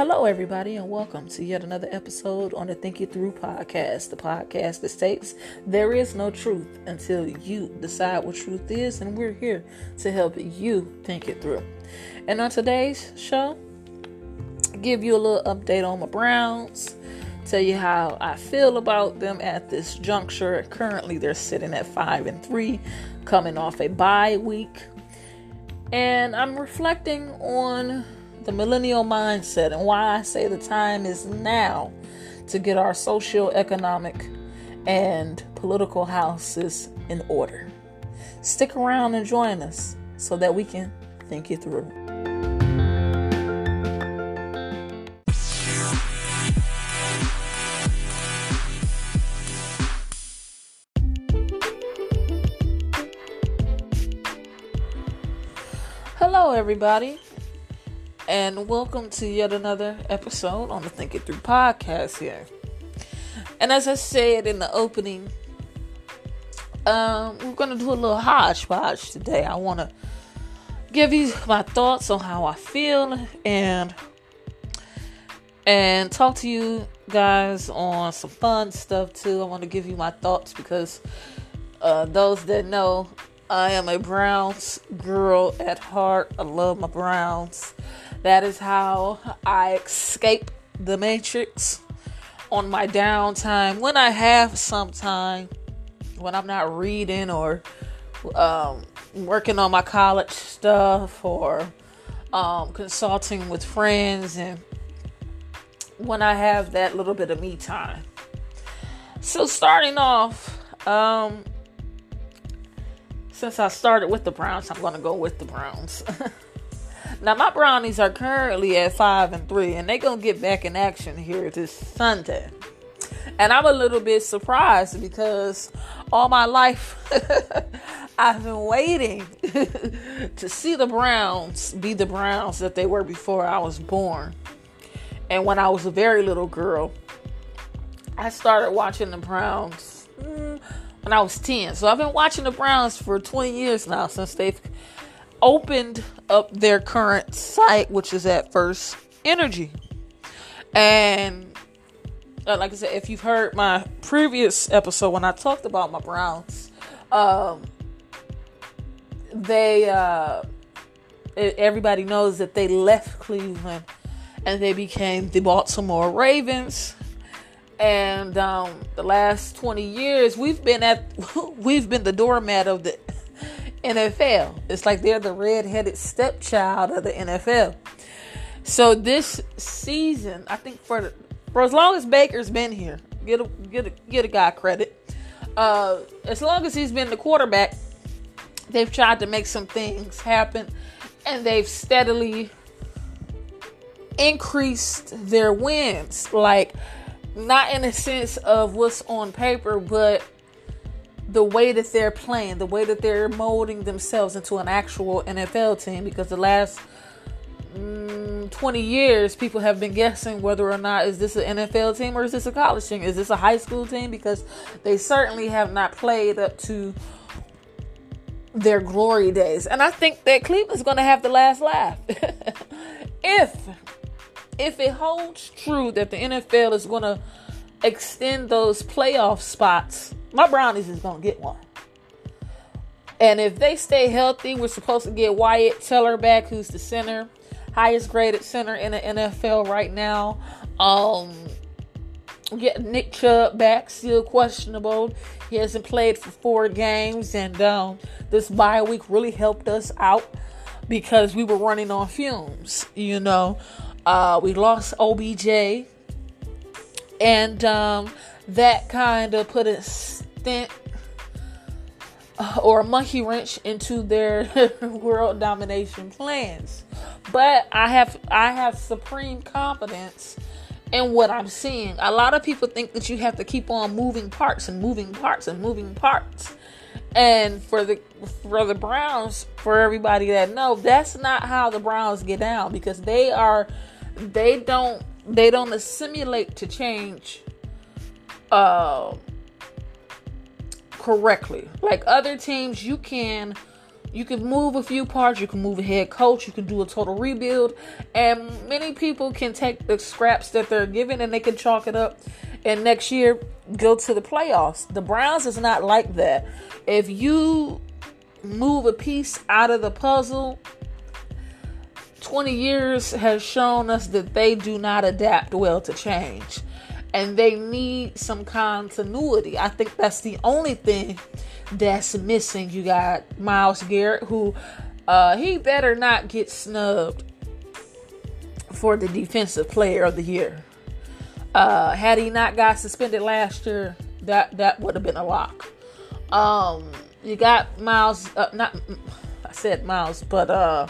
Hello, everybody, and welcome to yet another episode on the Think It Through podcast, the podcast that states there is no truth until you decide what truth is, and we're here to help you think it through. And on today's show, give you a little update on my Browns, tell you how I feel about them at this juncture. Currently, they're sitting at five and three, coming off a bye week, and I'm reflecting on the millennial mindset and why I say the time is now to get our socio-economic and political houses in order. Stick around and join us so that we can think it through. Hello, everybody and welcome to yet another episode on the Think It Through podcast here. And as I said in the opening, um, we're going to do a little hodgepodge today. I want to give you my thoughts on how I feel and and talk to you guys on some fun stuff too. I want to give you my thoughts because uh, those that know, I am a Browns girl at heart. I love my Browns. That is how I escape the matrix on my downtime when I have some time, when I'm not reading or um, working on my college stuff or um, consulting with friends, and when I have that little bit of me time. So, starting off, um, since I started with the Browns, I'm going to go with the Browns. Now my brownies are currently at five and three, and they're gonna get back in action here this Sunday. And I'm a little bit surprised because all my life I've been waiting to see the Browns be the Browns that they were before I was born. And when I was a very little girl, I started watching the Browns mm, when I was 10. So I've been watching the Browns for 20 years now since they've opened up their current site, which is at First Energy. And uh, like I said, if you've heard my previous episode when I talked about my Browns, um, they uh, everybody knows that they left Cleveland and they became the Baltimore Ravens. And um, the last 20 years, we've been at we've been the doormat of the NFL. It's like they're the red-headed stepchild of the NFL. So this season, I think for the, for as long as Baker's been here, get a get a get a guy credit. Uh, as long as he's been the quarterback, they've tried to make some things happen, and they've steadily increased their wins. Like not in a sense of what's on paper, but the way that they're playing, the way that they're molding themselves into an actual NFL team. Because the last mm, 20 years, people have been guessing whether or not is this an NFL team or is this a college team? Is this a high school team? Because they certainly have not played up to their glory days. And I think that Cleveland's going to have the last laugh. if if it holds true that the NFL is going to extend those playoff spots my brownies is gonna get one. And if they stay healthy, we're supposed to get Wyatt Teller back, who's the center, highest graded center in the NFL right now. Um, get Nick Chubb back, still questionable. He hasn't played for four games, and um, this bye week really helped us out because we were running on fumes. You know, uh, we lost OBJ, and um, that kind of put a stent uh, or a monkey wrench into their world domination plans. But I have I have supreme confidence in what I'm seeing. A lot of people think that you have to keep on moving parts and moving parts and moving parts. And for the for the Browns, for everybody that know, that's not how the Browns get down because they are they don't they don't assimilate to change uh, correctly. Like other teams, you can you can move a few parts, you can move a head coach, you can do a total rebuild, and many people can take the scraps that they're given and they can chalk it up and next year go to the playoffs. The Browns is not like that. If you move a piece out of the puzzle, 20 years has shown us that they do not adapt well to change and they need some continuity. I think that's the only thing that's missing. You got Myles Garrett, who uh, he better not get snubbed for the defensive player of the year. Uh, had he not got suspended last year, that that would have been a lock. Um, you got Myles, uh, not I said Myles, but uh,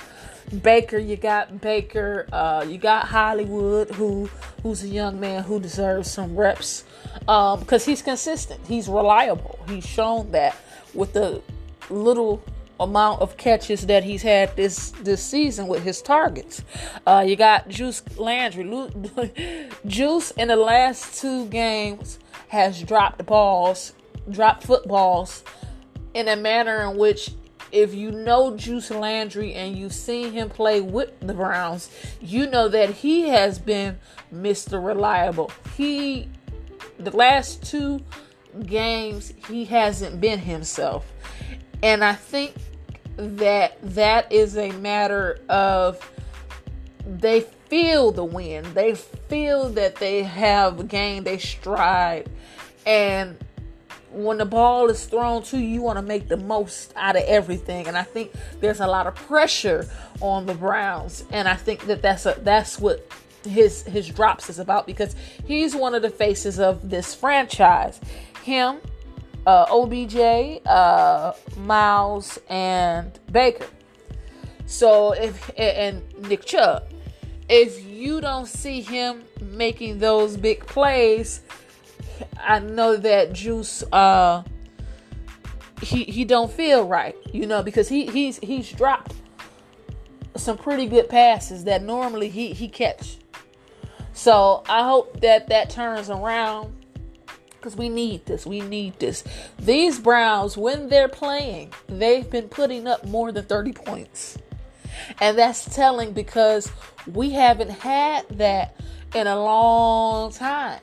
Baker. You got Baker. Uh, you got Hollywood, who who's a young man who deserves some reps because um, he's consistent. He's reliable. He's shown that with the little amount of catches that he's had this this season with his targets. Uh, you got Juice Landry. Juice in the last two games has dropped balls, dropped footballs in a manner in which if you know Juice Landry and you've seen him play with the Browns, you know that he has been Mr. Reliable. He the last two games he hasn't been himself. And I think that that is a matter of they feel the win. They feel that they have gained a stride. And when the ball is thrown to you, you want to make the most out of everything. And I think there's a lot of pressure on the Browns. And I think that that's a, that's what his his drops is about because he's one of the faces of this franchise. Him uh, OBJ, uh, Myles, and Baker. So if and Nick Chubb, if you don't see him making those big plays, I know that Juice uh he he don't feel right, you know, because he he's he's dropped some pretty good passes that normally he he catch. So I hope that that turns around because we need this. We need this. These Browns, when they're playing, they've been putting up more than 30 points. And that's telling because we haven't had that in a long time.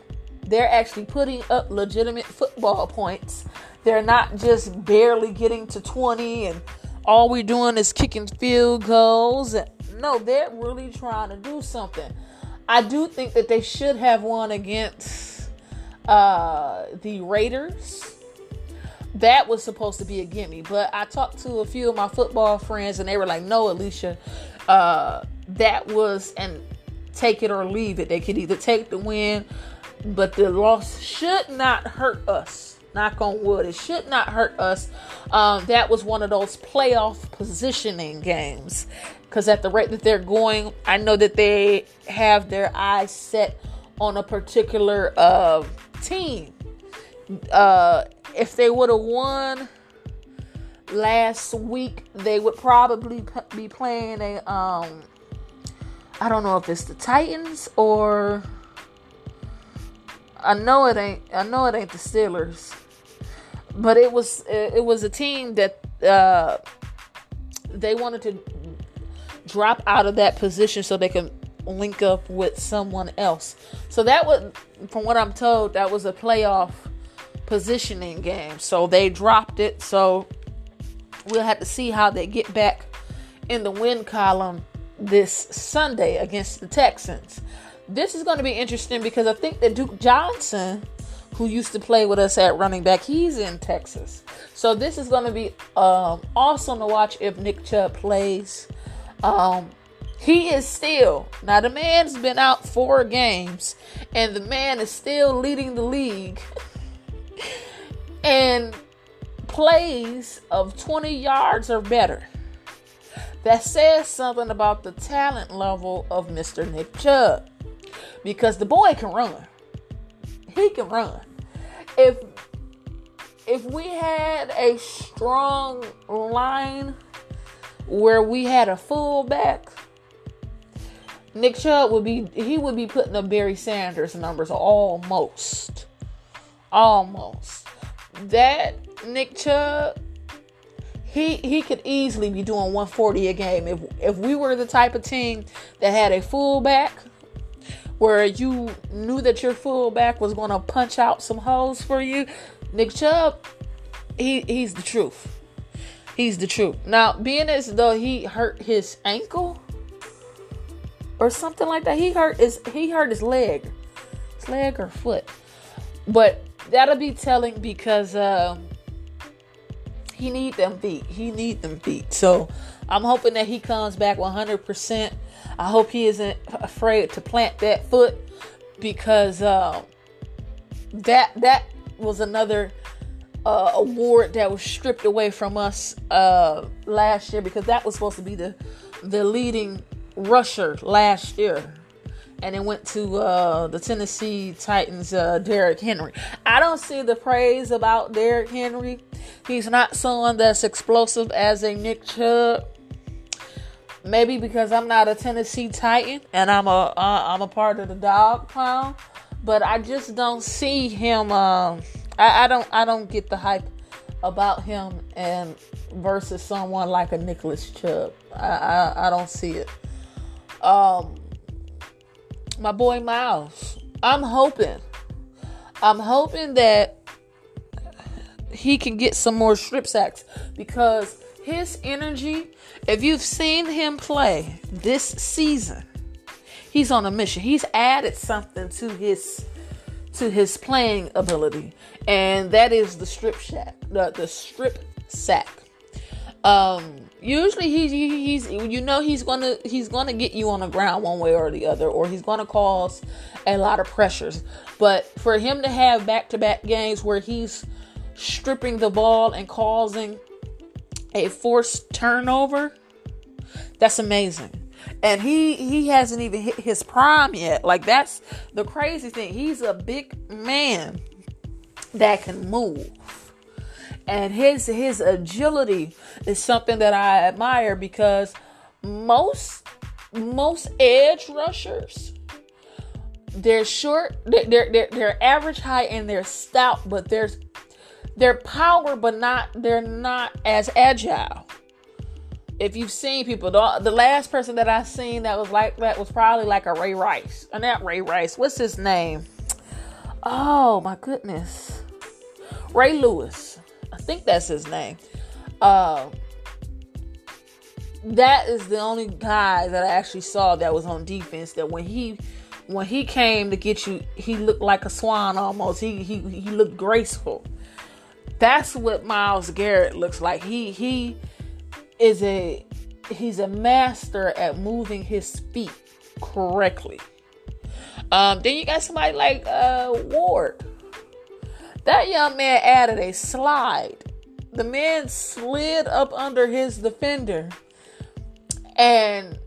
They're actually putting up legitimate football points. They're not just barely getting to 20 and all we're doing is kicking field goals. No, they're really trying to do something. I do think that they should have won against uh, the Raiders. That was supposed to be a gimme, but I talked to a few of my football friends and they were like, "No, Alicia, uh, that was and take it or leave it. They could either take the win, but the loss should not hurt us. Knock on wood, it should not hurt us. Um, that was one of those playoff positioning games because at the rate that they're going, I know that they have their eyes set on a particular uh, team. Uh, if they would have won last week, they would probably be playing a um, I don't know if it's the Titans or I know it ain't. I know it ain't the Steelers, but it was it was a team that uh, they wanted to drop out of that position so they can link up with someone else. So that was, from what I'm told, that was a playoff positioning game. So they dropped it. So we'll have to see how they get back in the win column this Sunday against the Texans. This is going to be interesting because I think that Duke Johnson, who used to play with us at running back, he's in Texas. So this is going to be um, awesome to watch if Nick Chubb plays. Um, he is still now the man's been out four games and the man is still leading the league and plays of 20 yards or better. That says something about the talent level of Mr. Nick Chubb. Because the boy can run. He can run. If if we had a strong line where we had a fullback Nick Chubb would be he would be putting up Barry Sanders numbers almost. Almost. That Nick Chubb, he he could easily be doing 140 a game if if we were the type of team that had a fullback where you knew that your fullback was going to punch out some holes for you. Nick Chubb, he he's the truth. He's the truth. Now, being as though he hurt his ankle or something like that, he hurt his he hurt his leg, his leg or foot. But that'll be telling because uh, he need them feet. He need them feet. So I'm hoping that he comes back 100%. I hope he isn't afraid to plant that foot because uh, that that was another uh, award that was stripped away from us uh, last year because that was supposed to be the the leading rusher last year. And it went to uh, the Tennessee Titans, uh, Derrick Henry. I don't see the praise about Derrick Henry. He's not someone that's explosive as a Nick Chubb. Maybe because I'm not a Tennessee Titan and I'm a am uh, a part of the dog pound, but I just don't see him. Uh, I, I don't I don't get the hype about him and versus someone like a Nicholas Chubb. I, I, I don't see it. Um, my boy Myles. I'm hoping. I'm hoping that he can get some more strip sacks because his energy, if you've seen him play this season, he's on a mission. He's added something to his to his playing ability, and that is the strip sack, the, the strip sack. Um, usually he's he's you know he's gonna he's gonna get you on the ground one way or the other, or he's gonna cause a lot of pressures. But for him to have back to back games where he's stripping the ball and causing a forced turnover, that's amazing. And he he hasn't even hit his prime yet. Like that's the crazy thing. He's a big man that can move. And his his agility is something that I admire because most most edge rushers they're short they're they're, they're average height and they're stout but there's they're power, but not they're not as agile. If you've seen people, the, the last person that I seen that was like that was probably like a Ray Rice. And uh, not Ray Rice. What's his name? Oh my goodness. Ray Lewis. I think that's his name. Uh, that is the only guy that I actually saw that was on defense that when he when he came to get you, he looked like a swan almost. He he he looked graceful. That's what Myles Garrett looks like. He he is a he's a master at moving his feet correctly. Um, then you got somebody like uh, Ward. That young man added a slide. The man slid up under his defender and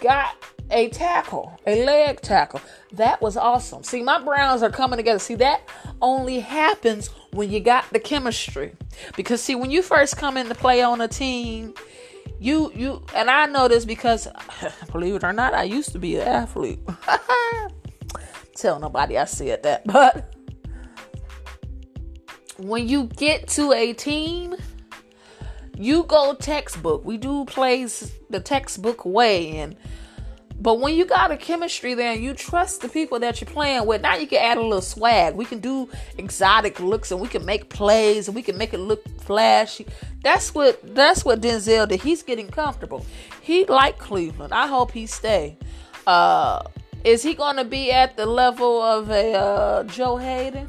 got a tackle, a leg tackle. That was awesome. See, my Browns are coming together. See, that only happens when you got the chemistry. Because see, when you first come into play on a team, you you and I know this because believe it or not, I used to be an athlete. Tell nobody I said that, but when you get to a team, you go textbook. We do plays the textbook way and but when you got a chemistry there and you trust the people that you're playing with, now you can add a little swag. We can do exotic looks and we can make plays and we can make it look flashy. That's what that's what Denzel did. He's getting comfortable. He like Cleveland. I hope he stay. Uh, is he gonna be at the level of a uh, Joe Haden?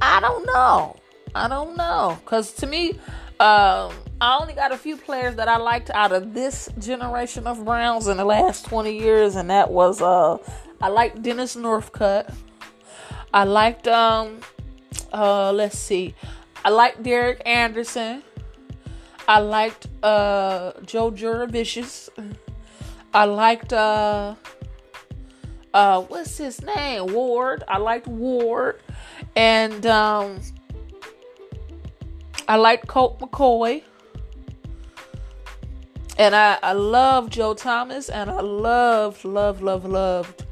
I don't know. I don't know. Cause to me, um, I only got a few players that I liked out of this generation of Browns in the last 20 years, and that was uh I liked Dennis Northcutt. I liked um uh let's see. I liked Derek Anderson. I liked uh Joe Jurevicius. I liked uh uh what's his name? Ward. I liked Ward. And um I liked Colt McCoy. And I, I love Joe Thomas and I love, love, love, loved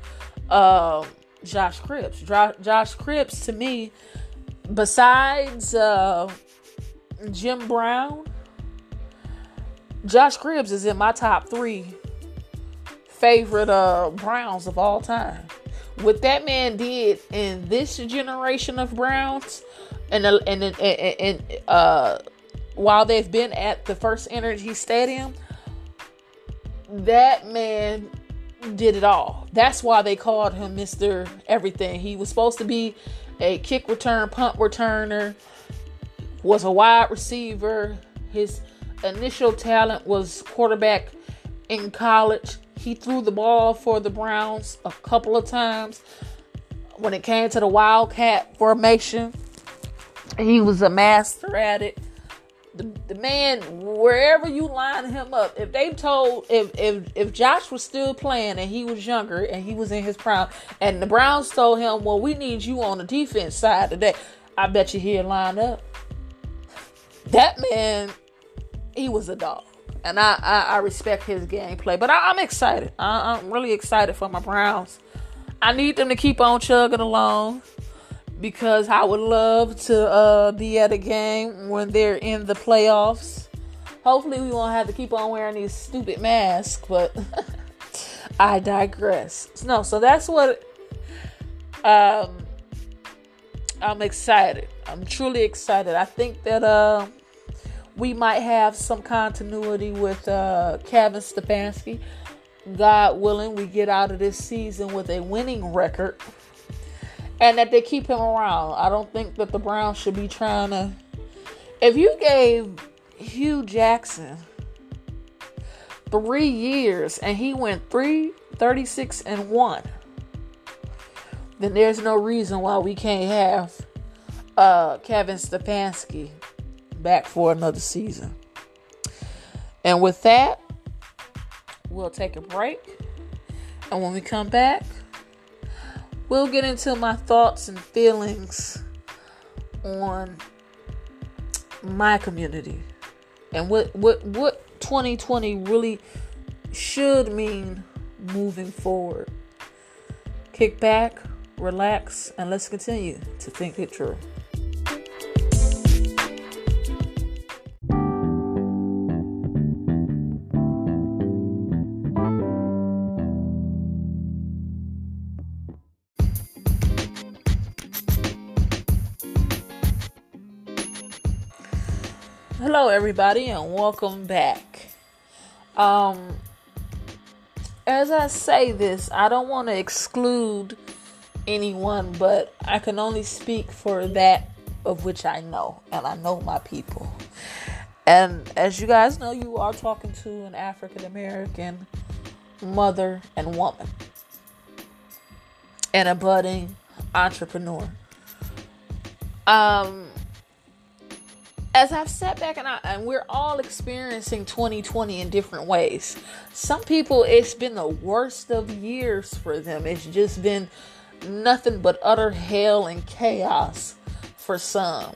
um, Josh Cribbs. Josh Cribbs to me, besides uh, Jim Brown, Josh Cribbs is in my top three favorite uh, Browns of all time. What that man did in this generation of Browns, and and and, and uh, while they've been at the First Energy Stadium, that man did it all. That's why they called him Mr. Everything. He was supposed to be a kick return, punt returner, was a wide receiver. His initial talent was quarterback in college. He threw the ball for the Browns a couple of times. When it came to the Wildcat formation, he was a master at it the, the man wherever you line him up if they told if if if josh was still playing and he was younger and he was in his prime and the browns told him well we need you on the defense side today i bet you he'd line up. That man he was a dog. And i i, I respect his gameplay but I, am excited. I, i'm really excited for my browns. I need them to keep on chugging along because I would love to uh, be at a game when they're in the playoffs. Hopefully, we won't have to keep on wearing these stupid masks, but I digress. No, so that's what um, I'm excited. I'm truly excited. I think that uh, we might have some continuity with uh, Kevin Stefanski. God willing, we get out of this season with a winning record and that they keep him around. I don't think that the Browns should be trying to. If you gave Hue Jackson three years and he went three thirty six and 1, then there's no reason why we can't have uh, Kevin Stefanski back for another season. And with that, we'll take a break. And when we come back, we'll get into my thoughts and feelings on my community and what what what 2020 really should mean moving forward. Kick back, relax, and let's continue to think it through. Hello, everybody, and welcome back. Um, as I say this, I don't want to exclude anyone, but I can only speak for that of which I know, and I know my people. And as you guys know, you are talking to an African American mother and woman, and a budding entrepreneur. Um, as I've sat back and, I, and we're all experiencing 2020 in different ways. Some people, it's been the worst of years for them. It's just been nothing but utter hell and chaos for some.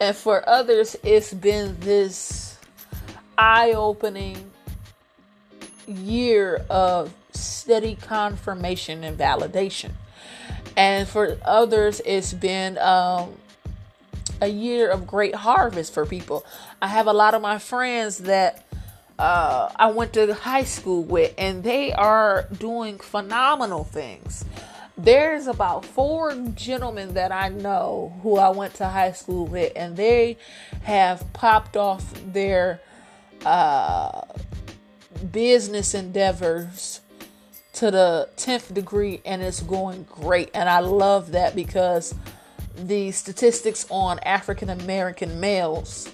And for others, it's been this eye opening year of steady confirmation and validation. And for others, it's been um, a year of great harvest for people. I have a lot of my friends that uh, I went to high school with, and they are doing phenomenal things. There's about four gentlemen that I know who I went to high school with, and they have popped off their uh, business endeavors to the 10th degree, and it's going great. And I love that because the statistics on African American males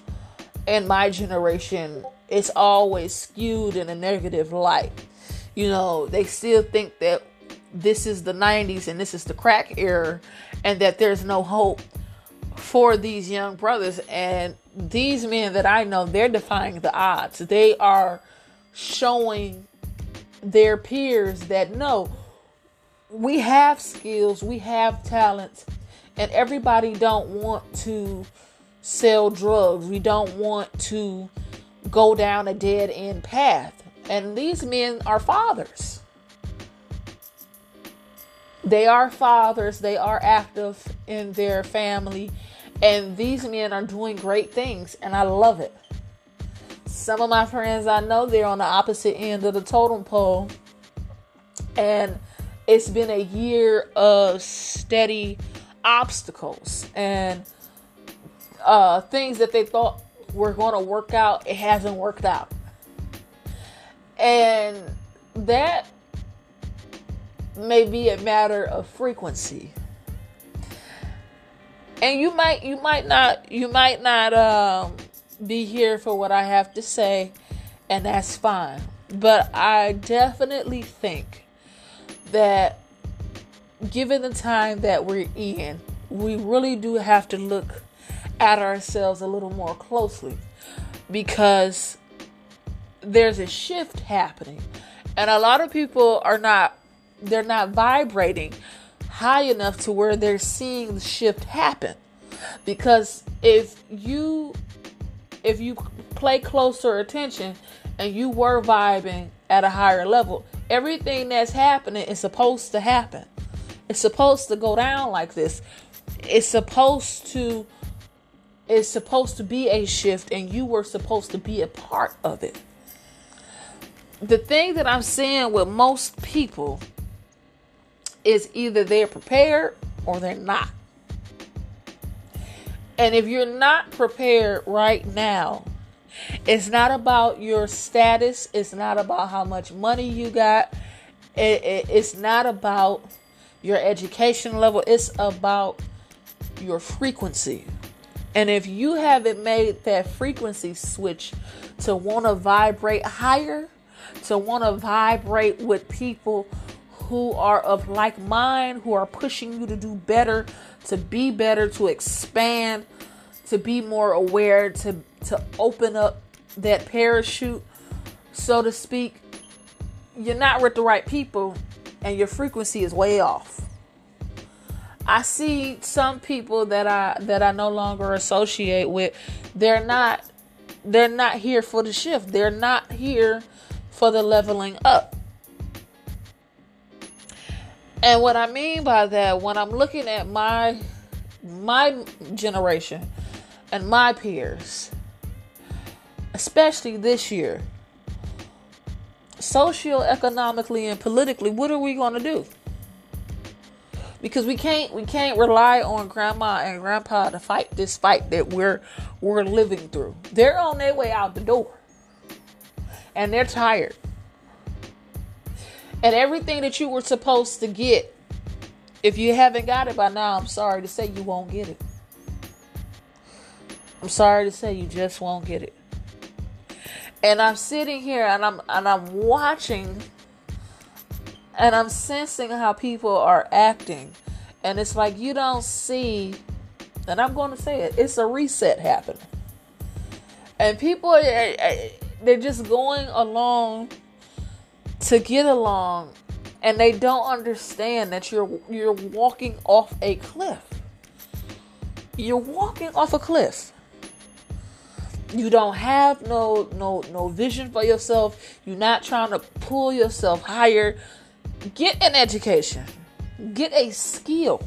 in my generation, it's always skewed in a negative light. You know, they still think that this is the 90s and this is the crack era and that there's no hope for these young brothers. And these men that I know, they're defying the odds. They are showing their peers that no, we have skills, we have talents, and everybody don't want to sell drugs. We don't want to go down a dead end path. And these men are fathers. They are fathers, they are active in their family, and these men are doing great things, and I love it. Some of my friends I know they're on the opposite end of the totem pole. And it's been a year of steady obstacles and uh, things that they thought were going to work out, it hasn't worked out. And that may be a matter of frequency. And you might you might not you might not um, be here for what I have to say, and that's fine. But I definitely think that given the time that we're in, we really do have to look at ourselves a little more closely because there's a shift happening. And a lot of people are not they're not vibrating high enough to where they're seeing the shift happen. Because if you if you play closer attention and you were vibing at a higher level everything that's happening is supposed to happen it's supposed to go down like this. It's supposed to it's supposed to be a shift and you were supposed to be a part of it. The thing that i'm seeing with most people is either they're prepared or they're not. And if you're not prepared right now it's not about your status. It's not about how much money you got. It, it, it's not about your education level it's about your frequency. And if you haven't made that frequency switch to want to vibrate higher, to want to vibrate with people who are of like mind, who are pushing you to do better, to be better, to expand, to be more aware, to to open up that parachute, so to speak, you're not with the right people and your frequency is way off. I see some people that I that I no longer associate with. They're not they're not here for the shift. They're not here for the leveling up. And what I mean by that, when I'm looking at my my generation and my peers, especially this year, socioeconomically and politically, what are we going to do? because we can't we can't rely on grandma and grandpa to fight this fight that we're we're living through. They're on their way out the door. And they're tired. And everything that you were supposed to get, if you haven't got it by now, I'm sorry to say you won't get it. I'm sorry to say you just won't get it. And I'm sitting here and I'm and I'm watching and I'm sensing how people are acting. And it's like you don't see, and I'm going to say it, it's a reset happening. And people, are, eh, eh, they're just going along to get along and they don't understand that you're you're walking off a cliff. You're walking off a cliff. You don't have no no no vision for yourself. You're not trying to pull yourself higher get an education, get a skill,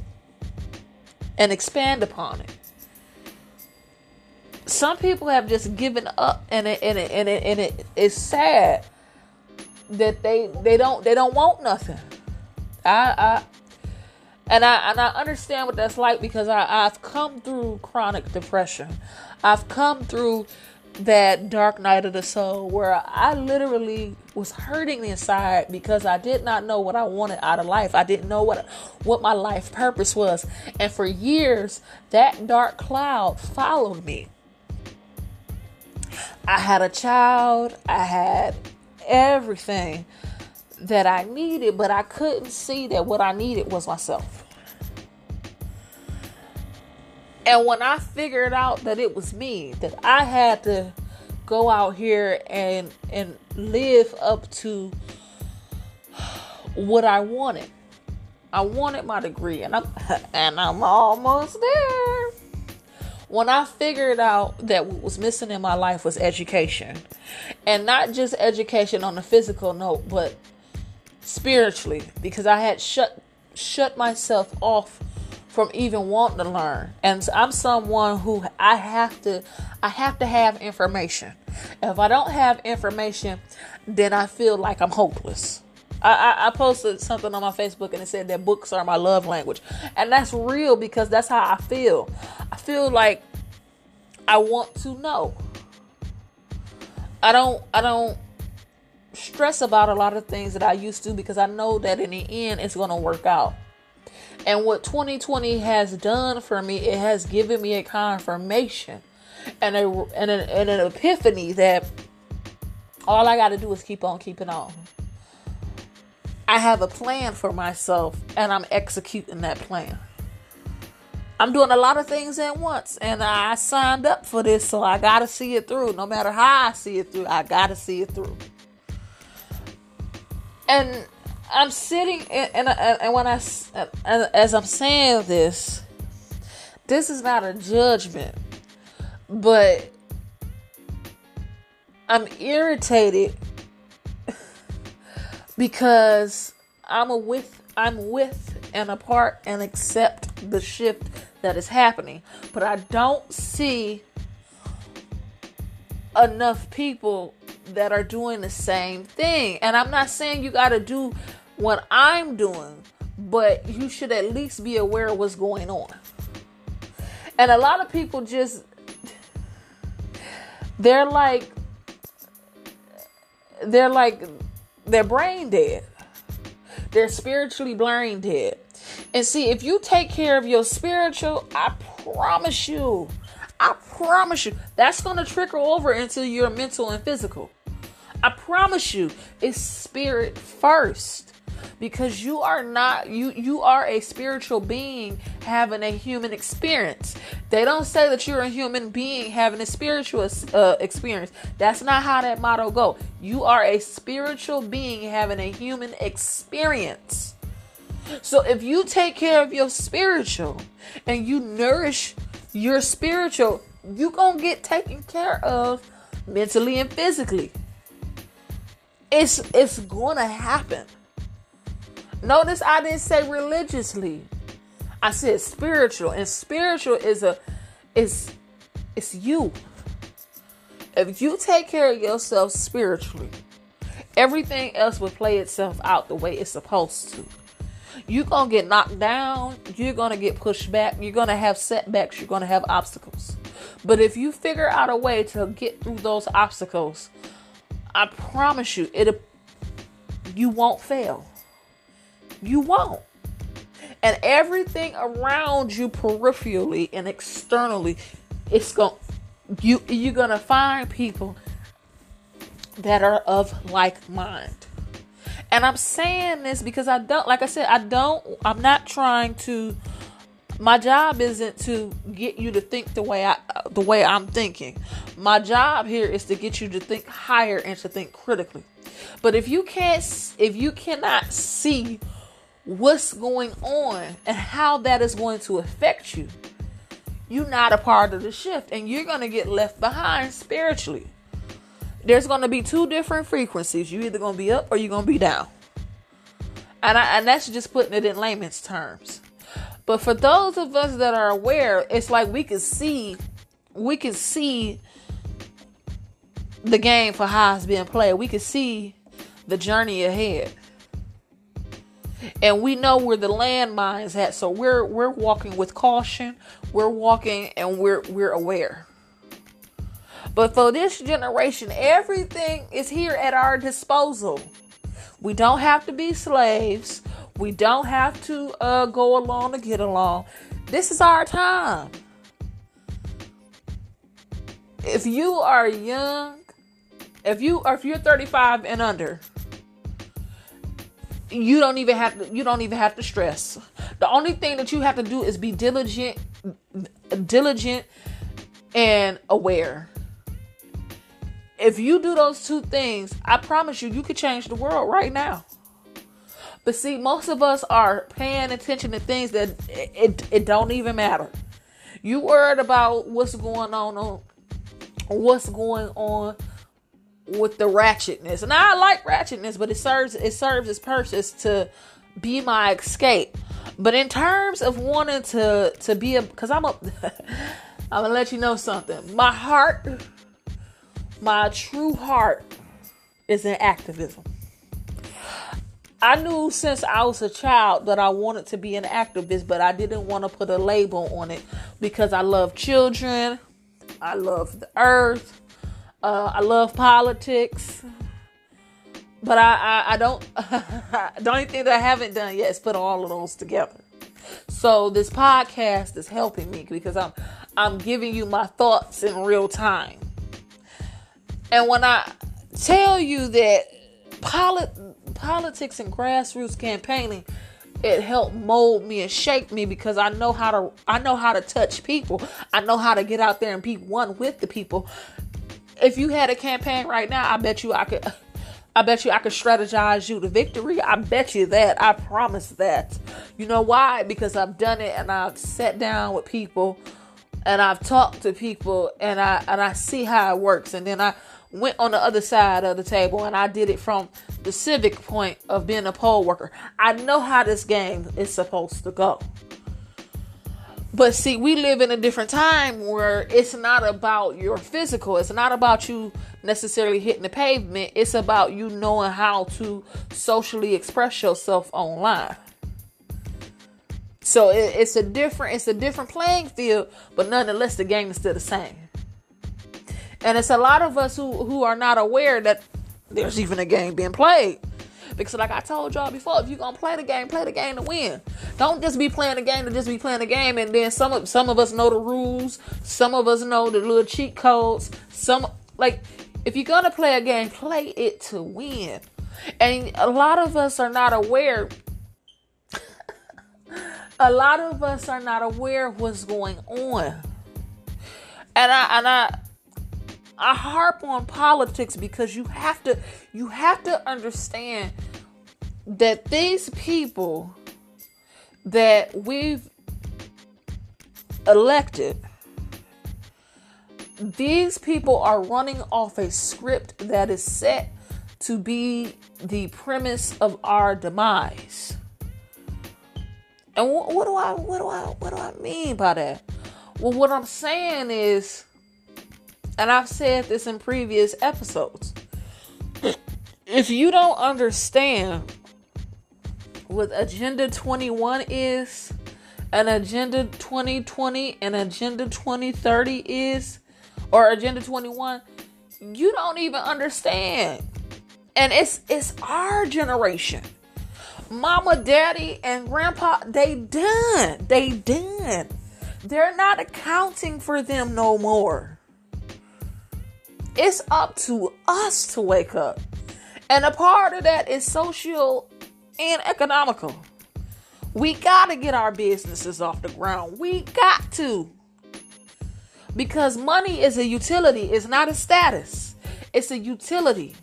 and expand upon it. Some people have just given up, and it and it and it, and it is sad that they they don't they don't want nothing. I I and I and I understand what that's like because I I've come through chronic depression. I've come through that dark night of the soul where I literally was hurting inside because I did not know what I wanted out of life. I didn't know what what my life purpose was. And for years that dark cloud followed me. I had a child, I had everything that I needed, but I couldn't see that what I needed was myself. And when I figured out that it was me, that I had to go out here and and live up to what I wanted. I wanted my degree and I'm and I'm almost there. When I figured out that what was missing in my life was education. And not just education on the physical note, but spiritually because I had shut shut myself off from even wanting to learn. And I'm someone who I have to I have to have information. If I don't have information, then I feel like I'm hopeless. I, I, I, posted something on my Facebook and it said that books are my love language. And that's real because that's how I feel. I feel like I want to know. I don't I don't stress about a lot of things that I used to because I know that in the end it's going to work out. And what 2020 has done for me, it has given me a confirmation and a and, and an epiphany that all I got to do is keep on keeping on. I have a plan for myself and I'm executing that plan. I'm doing a lot of things at once and I signed up for this, so I got to see it through. No matter how I see it through, I got to see it through. And I'm sitting and, and, and when I, as I'm saying this, this is not a judgment, but I'm irritated because I'm a with I'm with and apart and accept the shift that is happening. But I don't see enough people that are doing the same thing. And I'm not saying you got to do what I'm doing, but you should at least be aware of what's going on. And a lot of people just they're like they're like they're brain dead. They're spiritually brain dead. And see, if you take care of your spiritual, I promise you, I promise you, that's going to trickle over into your mental and physical. I promise you, it's spirit first. Because you are not you you are a spiritual being having a human experience. They don't say that you're a human being having a spiritual uh, experience. That's not how that motto go. You are a spiritual being having a human experience. So if you take care of your spiritual and you nourish your spiritual you gonna get taken care of mentally and physically it's it's gonna happen Notice I didn't say religiously. I said spiritual. And spiritual is a is it's you. If you take care of yourself spiritually, everything else will play itself out the way it's supposed to. You're gonna get knocked down, you're gonna get pushed back, you're gonna have setbacks, you're gonna have obstacles. But if you figure out a way to get through those obstacles, I promise you, it you won't fail. You won't. And everything around you peripherally and externally, it's going you you're going to find people that are of like mind. And I'm saying this because I don't like I said I don't I'm not trying to my job isn't to get you to think the way I the way I'm thinking. My job here is to get you to think higher and to think critically. But if you can't if you cannot see what's going on and how that is going to affect you, you're not a part of the shift and you're going to get left behind spiritually. There's going to be two different frequencies. You're either going to be up or you're going to be down. And, I, and that's just putting it in layman's terms. But for those of us that are aware, it's like we can see, we can see the game for how it's being played. We can see the journey ahead. And we know where the landmines at. So we're we're walking with caution. We're walking and we're we're aware. But for this generation everything is here at our disposal. We don't have to be slaves we don't have to uh, go along to get along. This is our time. If you are young if you or if you're 35 and under you don't even have to you don't even have to stress. The only thing that you have to do is be diligent diligent and aware. If you do those two things i promise you you could change the world right now but see most of us are paying attention to things that it, it, it don't even matter you worried about what's going on, on what's going on with the ratchetness. And I like ratchetness, but it serves it serves its purpose to be my escape. But in terms of wanting to to be a, because I'm a, I'm gonna let you know something. My heart, my true heart, is in activism. I knew since I was a child that I wanted to be an activist, but I didn't want to put a label on it because I love children, I love the earth, uh, I love politics. But I, I, I don't, the only thing that I haven't done yet is put all of those together. So this podcast is helping me because I'm, I'm giving you my thoughts in real time. And when I tell you that polit- politics and grassroots campaigning it helped mold me and shape me because I know how to I know how to touch people. I know how to get out there and be one with the people. If you had a campaign right now, I bet you I could I bet you I could strategize you to victory. I bet you that. I promise that. You know why? Because I've done it and I've sat down with people and I've talked to people and I and I see how it works and then I went on the other side of the table and I did it from the civic point of being a poll worker. I know how this game is supposed to go. But see, we live in a different time where it's not about your physical. It's not about you necessarily hitting the pavement. It's about you knowing how to socially express yourself online. So it's a different it's a different playing field, but nonetheless the game is still the same. And it's a lot of us who, who are not aware that there's even a game being played. Because like I told y'all before, if you're gonna play the game, play the game to win. Don't just be playing the game to just be playing the game and then some of some of us know the rules, some of us know the little cheat codes. Some like if you're gonna play a game, play it to win. And a lot of us are not aware. a lot of us are not aware of what's going on. And I and I I harp on politics because you have to you have to understand that these people that we've elected these people are running off a script that is set to be the premise of our demise. And what, what do I what do I what do I mean by that? Well, what I'm saying is and I've said this in previous episodes. If you don't understand what Agenda 21 is, an Agenda 2020 and Agenda 2030 is, or Agenda 21, you don't even understand. And it's it's our generation. Mama, daddy, and grandpa, they done. They done. They're not accounting for them no more. It's up to us to wake up. And a part of that is social and economical. We got to get our businesses off the ground. We got to. Because money is a utility, it's not a status, it's a utility.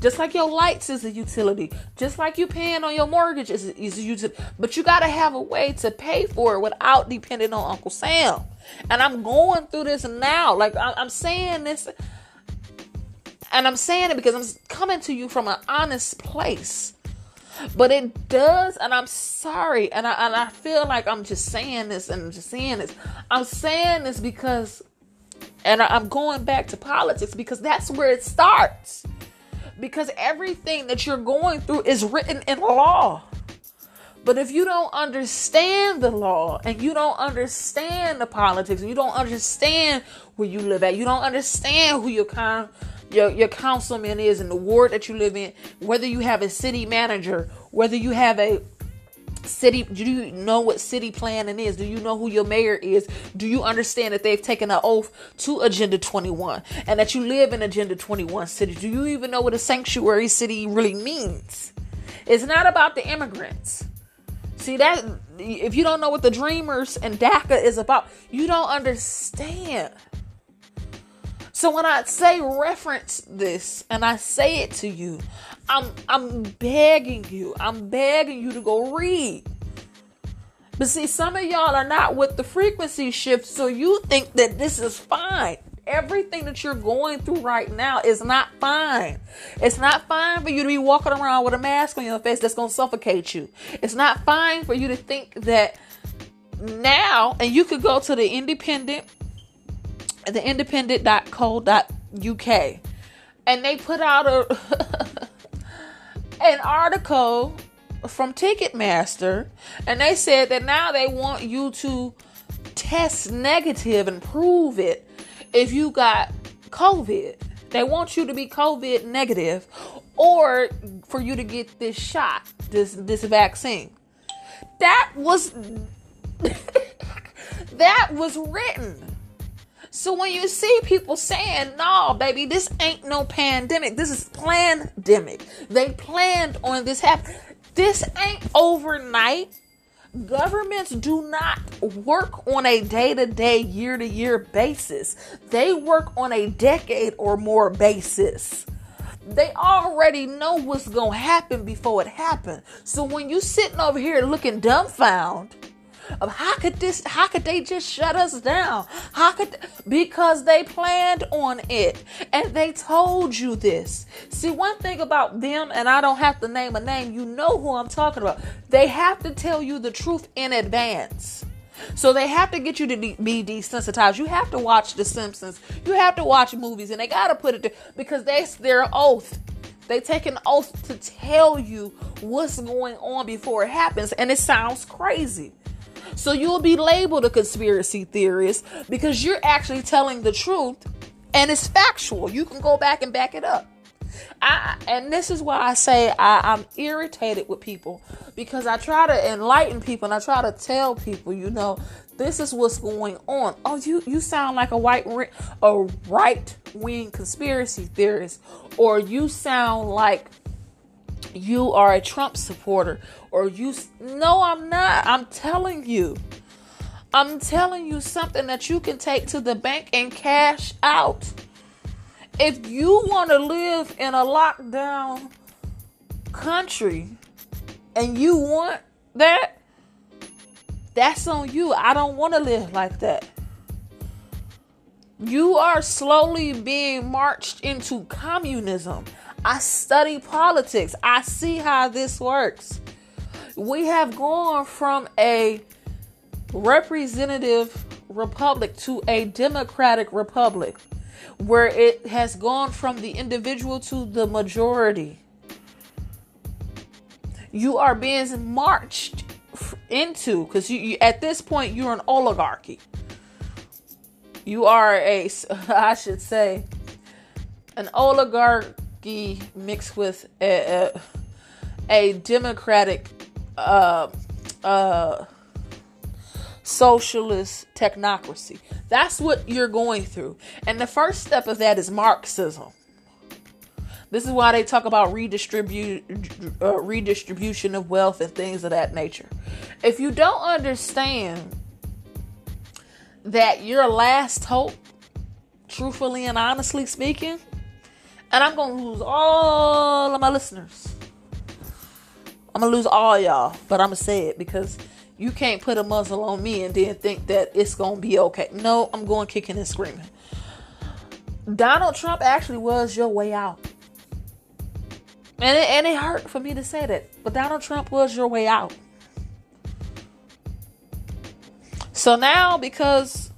Just like your lights is a utility, just like you paying on your mortgage is a, is a utility. But you got to have a way to pay for it without depending on Uncle Sam. And I'm going through this now. Like I'm saying this and I'm saying it because I'm coming to you from an honest place. But it does, and I'm sorry, and I and I feel like I'm just saying this and I'm just saying this. I'm saying this because, and I'm going back to politics because that's where it starts. Because everything that you're going through is written in law. But if you don't understand the law and you don't understand the politics, and you don't understand where you live at, you don't understand who your kind your, your councilman is in the ward that you live in, whether you have a city manager, whether you have a city do you know what city planning is? Do you know who your mayor is? Do you understand that they've taken an oath to agenda 21 and that you live in agenda 21 city? Do you even know what a sanctuary city really means? It's not about the immigrants. See that if you don't know what the dreamers and daca is about you don't understand so when I say reference this and I say it to you, I'm I'm begging you. I'm begging you to go read. But see, some of y'all are not with the frequency shift, so you think that this is fine. everything that you're going through right now is not fine. It's not fine for you to be walking around with a mask on your face that's going to suffocate you. It's not fine for you to think that now, and you could go to the independent, the independent.co.uk, and they put out a an article from Ticketmaster, and they said that now they want you to test negative and prove it if you got COVID. They want you to be COVID negative or for you to get this shot, this this vaccine. That was that was written. So when you see people saying, "No, baby, this ain't no pandemic. This is plandemic. They planned on this happening. This ain't overnight. Governments do not work on a day to day, year to year basis. They work on a decade or more basis. They already know what's to happen before it happens. So when you sitting over here looking dumbfounded, of how could this how could they just shut us down how could because they planned on it and they told you this see one thing about them and i don't have to name a name you know who i'm talking about they have to tell you the truth in advance so they have to get you to be desensitized. You have to watch The Simpsons. You have to watch movies, and they gotta put it there because that's their oath. They take an oath to tell you what's going on before it happens, and it sounds crazy. So you'll be labeled a conspiracy theorist because you're actually telling the truth and it's factual. You can go back and back it up. I, and this is why I say I, I'm irritated with people because I try to enlighten people and I try to tell people, you know, this is what's going on. Oh, you you sound like a white a right wing conspiracy theorist, or you sound like you are a Trump supporter or you no I'm not. I'm telling you. I'm telling you something that you can take to the bank and cash out. If you want to live in a lockdown country and you want that, that's on you. I don't want to live like that. You are slowly being marched into communism. I study politics. I see how this works. We have gone from a representative republic to a democratic republic where it has gone from the individual to the majority. You are being marched into because you, you, at this point you're an oligarchy. You are a I should say an oligarch mixed with a, a, a democratic uh, uh, socialist technocracy. That's what you're going through. And the first step of that is Marxism. This is why they talk about redistribute, uh, redistribution of wealth and things of that nature. If you don't understand that your last hope, truthfully and honestly speaking, and I'm to lose all of my listeners. I'm to lose all y'all, but I'm to say it because you can't put a muzzle on me and then think that it's to be okay. No, I'm going kicking and screaming. Donald Trump actually was your way out. And it, and it hurt for me to say that, but Donald Trump was your way out. So now, because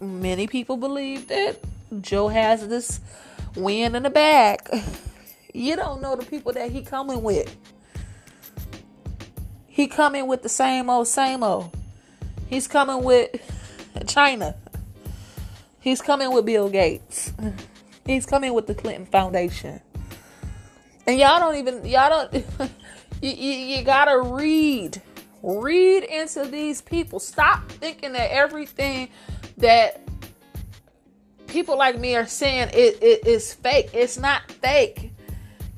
many people believe that Joe has this win in the back. You don't know the people that he coming with. He coming with the same old, same old. He's coming with China. He's coming with Bill Gates. He's coming with the Clinton Foundation. And y'all don't even, y'all don't, you, you, you gotta read. Read into these people. Stop thinking that everything that people like me are saying it, it is fake. It's not fake.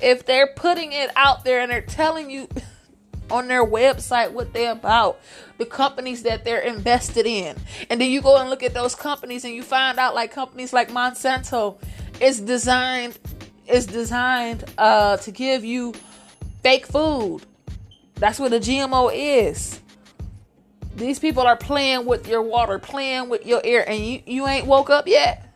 If they're putting it out there and they're telling you on their website what they're about, the companies that they're invested in, and then you go and look at those companies and you find out like companies like Monsanto is designed is designed uh, to give you fake food. That's what a GMO is. These people are playing with your water, playing with your air, and you, you ain't woke up yet.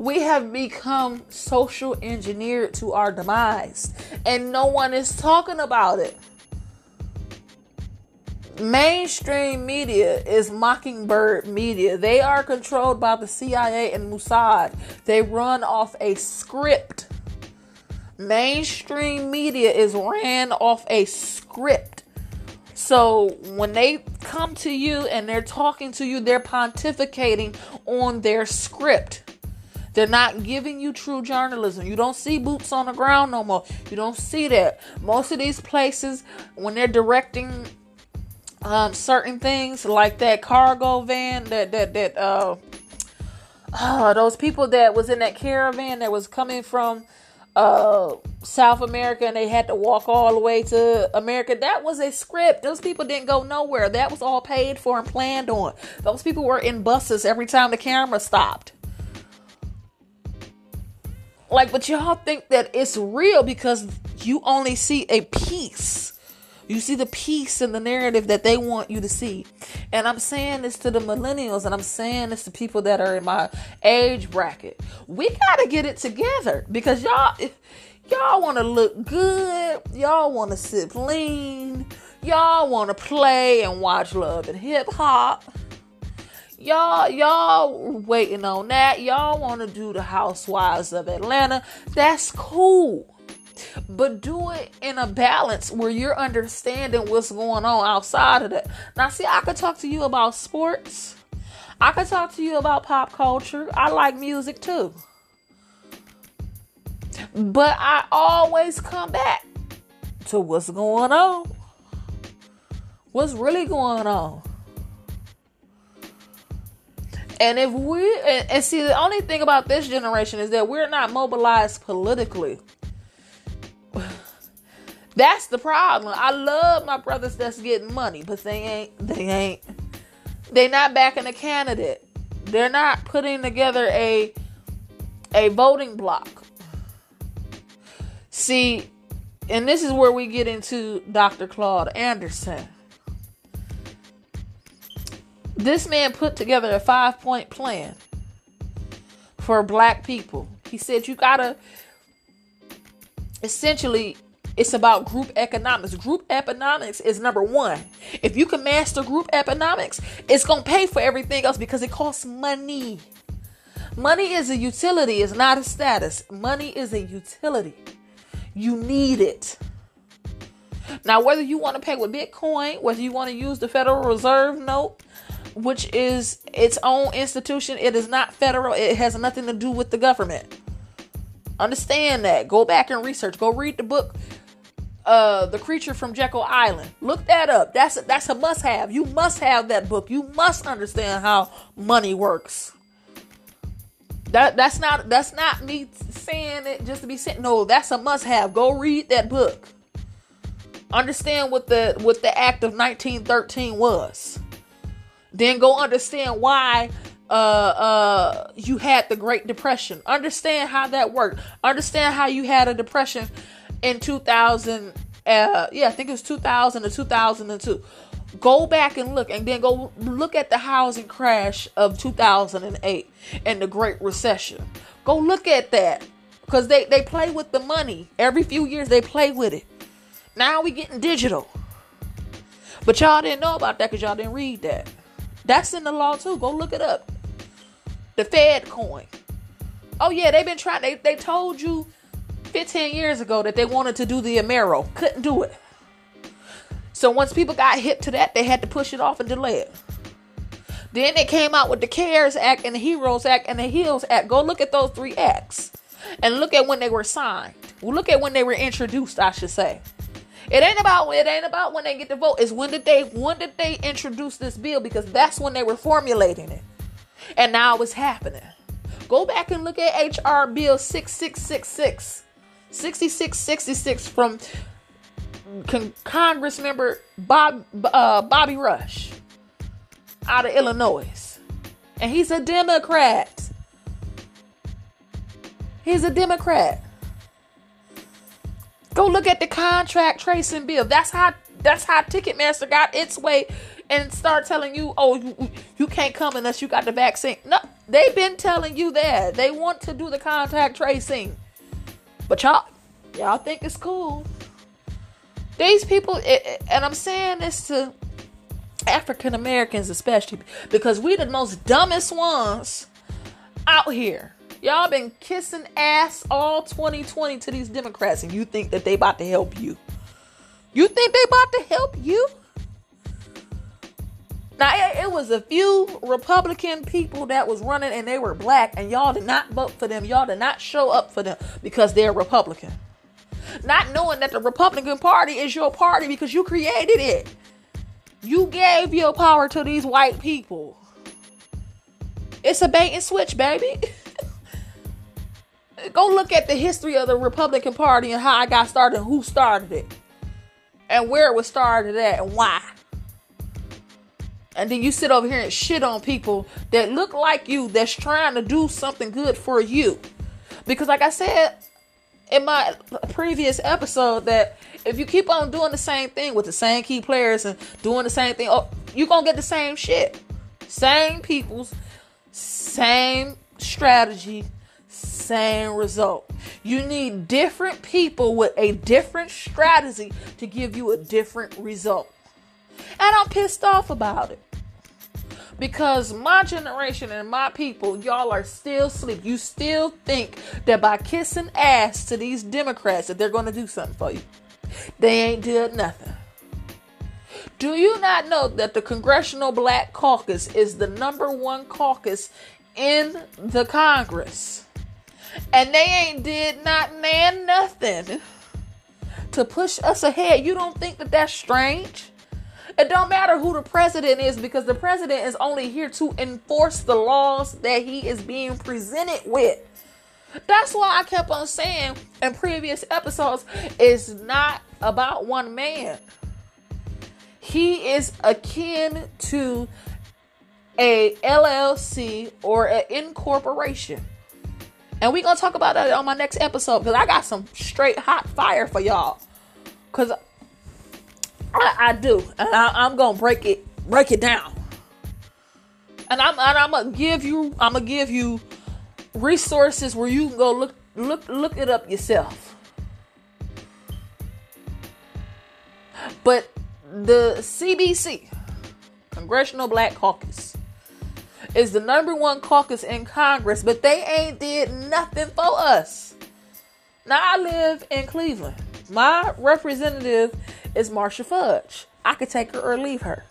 We have become social engineered to our demise, and no one is talking about it. Mainstream media is mockingbird media. They are controlled by the CIA and Mossad. They run off a script. Mainstream media is ran off a script. So when they come to you and they're talking to you, they're pontificating on their script. They're not giving you true journalism. You don't see boots on the ground no more. You don't see that. Most of these places, when they're directing um, certain things, like that cargo van, that that that uh, uh, those people that was in that caravan that was coming from uh South America and they had to walk all the way to America. That was a script. Those people didn't go nowhere. That was all paid for and planned on. Those people were in buses every time the camera stopped. Like, but y'all think that it's real because you only see a piece. You see the piece in the narrative that they want you to see. And I'm saying this to the millennials and I'm saying this to people that are in my age bracket. We got to get it together because y'all y'all want to look good, y'all want to sip lean, y'all want to play and watch love and hip hop y'all y'all waiting on that. Y'all want to do the housewives of atlanta. That's cool. But do it in a balance where you're understanding what's going on outside of that. Now see i could talk to you about sports. I could talk to you about pop culture. I like music too. But i always come back to what's going on. What's really going on and if we and, and, see the only thing about this generation is that we're not mobilized politically. That's the problem. I love my brothers that's getting money, but they ain't they ain't they not backing a candidate. They're not putting together a a voting block. See, and this is where we get into Dr. Claude Anderson this man put together a five point plan for black people. He said you gotta essentially it's about group economics. Group economics is number one. If you can master group economics, it's gonna pay for everything else because it costs money. Money is a utility, it's not a status. Money is a utility. You need it. Now, whether you want to pay with Bitcoin, whether you want to use the Federal Reserve note, which is its own institution. It is not federal. It has nothing to do with the government. Understand that. Go back and research. Go read the book uh The Creature from Jekyll Island. Look that up. That's a, that's a must have. You must have that book. You must understand how money works. That that's not that's not me saying it just to be saying no, that's a must have. Go read that book. Understand what the what the act of 1913 was. Then go understand why uh uh you had the Great Depression. Understand how that worked. Understand how you had a depression in 2000 uh yeah, I think it was 2000 or 2002. Go back and look and then go look at the housing crash of 2008 and the Great Recession. Go look at that cuz they they play with the money. Every few years they play with it. Now we getting digital. But y'all didn't know about that cuz y'all didn't read that. That's in the law too. Go look it up. The Fed coin. Oh yeah, they've been trying. They they told you 15 years ago that they wanted to do the Amero. Couldn't do it. So once people got hit to that, they had to push it off and delay it. Then they came out with the CARES Act and the HEROES Act and the HEALS Act. Go look at those three acts and look at when they were signed. look at when they were introduced, I should say. It ain't about it ain't about when they get the vote. It's when did they when did they introduce this bill because that's when they were formulating it. And now it's happening. Go back and look at HR Bill 6666. 6666 from Con- Congress member Bob uh, Bobby Rush out of Illinois. And he's a Democrat. He's a Democrat. Go look at the contract tracing bill. That's how that's how Ticketmaster got its way and start telling you, oh, you, you can't come unless you got the vaccine. No, They've been telling you that. They want to do the contact tracing. But y'all y'all think it's cool. These people and I'm saying this to African Americans especially because we the most dumbest ones out here. Y'all been kissing ass all 2020 to these Democrats and you think that they about to help you. You think they about to help you? Now it, was a few Republican people that was running and they were black and y'all did not vote for them. Y'all did not show up for them because they're Republican. Not knowing that the Republican Party is your party because you created it. You gave your power to these white people. It's a bait and switch, baby. Go look at the history of the Republican Party and how I got started and who started it. And where it was started at and why. And then you sit over here and shit on people that look like you that's trying to do something good for you. Because like I said in my previous episode that if you keep on doing the same thing with the same key players and doing the same thing, oh, you're going to get the same shit. Same people's same strategy, same result. You need different people with a different strategy to give you a different result. And I'm pissed off about it. Because my generation and my people, y'all are still asleep. You still think that by kissing ass to these Democrats that they're going to do something for you. They ain't did nothing. Do you not know that the Congressional Black Caucus is the number one caucus in the Congress? And they ain't did not man nothing to push us ahead. You don't think that that's strange? It don't matter who the president is because the president is only here to enforce the laws that he is being presented with. That's why I kept on saying in previous episodes, it's not about one man. He is akin to a LLC or an incorporation. And we're gonna talk about that on my next episode because I got some straight hot fire for y'all. Cause I, I do, and I, am gonna break it break it down. And I'm and I'm gonna give you I'm gonna give you resources where you can go look look look it up yourself. But the CBC, Congressional Black Caucus, is the number one caucus in Congress, but they ain't did nothing for us. Now I live in Cleveland. My representative is Marcia Fudge. I could take her or leave her.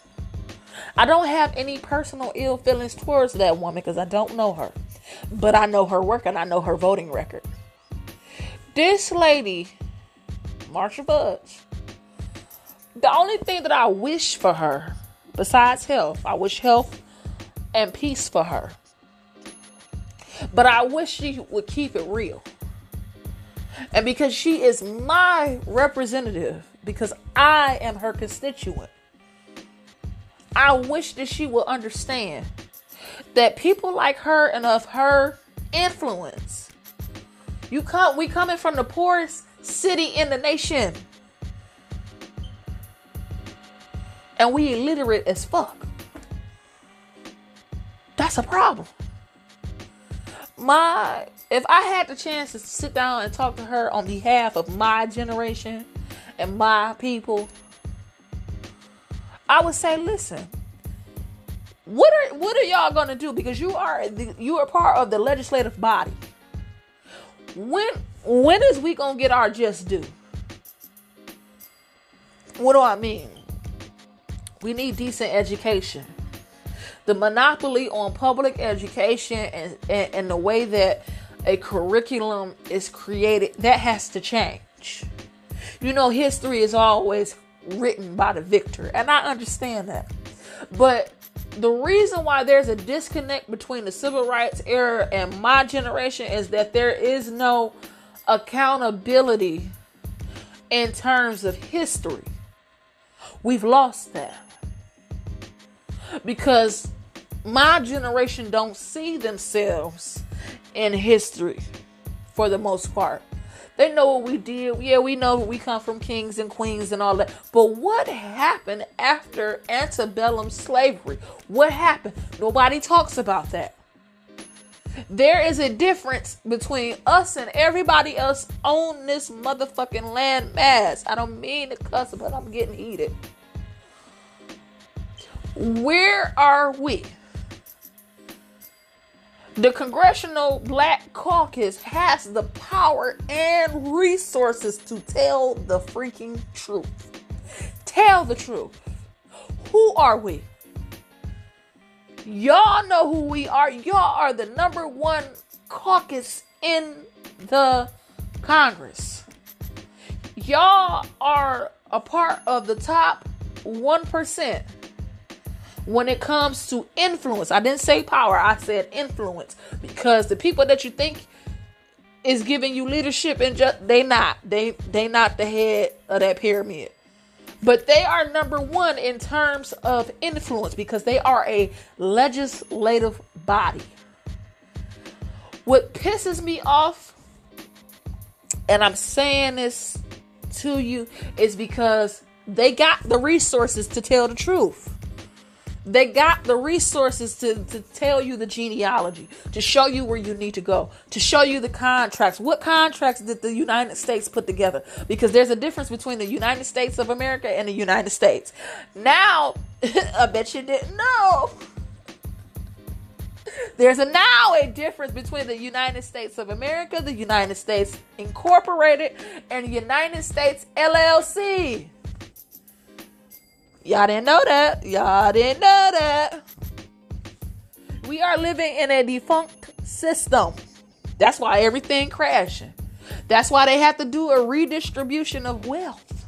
I don't have any personal ill feelings towards that woman because I don't know her. But I know her work and I know her voting record. This lady, Marcia Fudge, the only thing that I wish for her, besides health, I wish health and peace for her. But I wish she would keep it real. And because she is my representative, because I am her constituent, I wish that she will understand that people like her and of her influence, you come we coming from the poorest city in the nation. And we illiterate as fuck. That's a problem. My if I had the chance to sit down and talk to her on behalf of my generation and my people, I would say, listen, what are what are y'all gonna do? Because you are the, you are part of the legislative body. When when is we gonna get our just due? What do I mean? We need decent education. The monopoly on public education and, and, and the way that a curriculum is created, that has to change. You know, history is always written by the victor, and I understand that. But the reason why there's a disconnect between the civil rights era and my generation is that there is no accountability in terms of history. We've lost that. Because my generation don't see themselves in history for the most part. They know what we did. Yeah, we know we come from kings and queens and all that. But what happened after antebellum slavery? What happened? Nobody talks about that. There is a difference between us and everybody else on this motherfucking land mass. I don't mean to cuss, but I'm getting heated. Where are we? The Congressional Black Caucus has the power and resources to tell the freaking truth. Tell the truth. Who are we? Y'all know who we are. Y'all are the number one caucus in the Congress. Y'all are a part of the top 1% when it comes to influence. I didn't say power, I said influence because the people that you think is giving you leadership and just they not. They they not the head of that pyramid. But they are number 1 in terms of influence because they are a legislative body. What pisses me off and I'm saying this to you is because they got the resources to tell the truth. They got the resources to, to tell you the genealogy, to show you where you need to go, to show you the contracts. What contracts did the United States put together? Because there's a difference between the United States of America and the United States. Now, I bet you didn't know. There's a now a difference between the United States of America, the United States Incorporated, and United States LLC. Y'all didn't know that. Y'all didn't know that. We are living in a defunct system. That's why everything crashing. That's why they have to do a redistribution of wealth.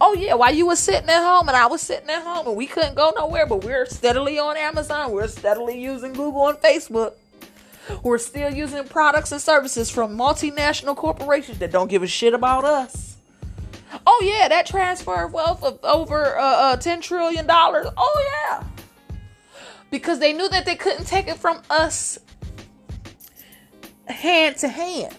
Oh yeah, while you were sitting at home and I was sitting at home and we couldn't go nowhere, but we're steadily on Amazon. We're steadily using Google and Facebook. We're still using products and services from multinational corporations that don't give a shit about us. Oh yeah, that transfer of wealth of over uh, uh, ten trillion dollars. Oh yeah, because they knew that they couldn't take it from us hand to hand.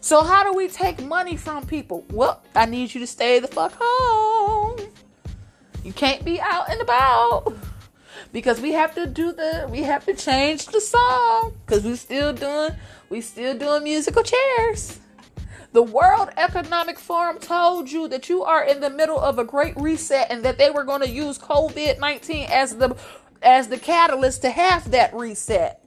So how do we take money from people? Well, I need you to stay the fuck home. You can't be out and about because we have to do the we have to change the song because we still doing we still doing musical chairs. The World Economic Forum told you that you are in the middle of a great reset and that they were going to use COVID-19 as the as the catalyst to have that reset.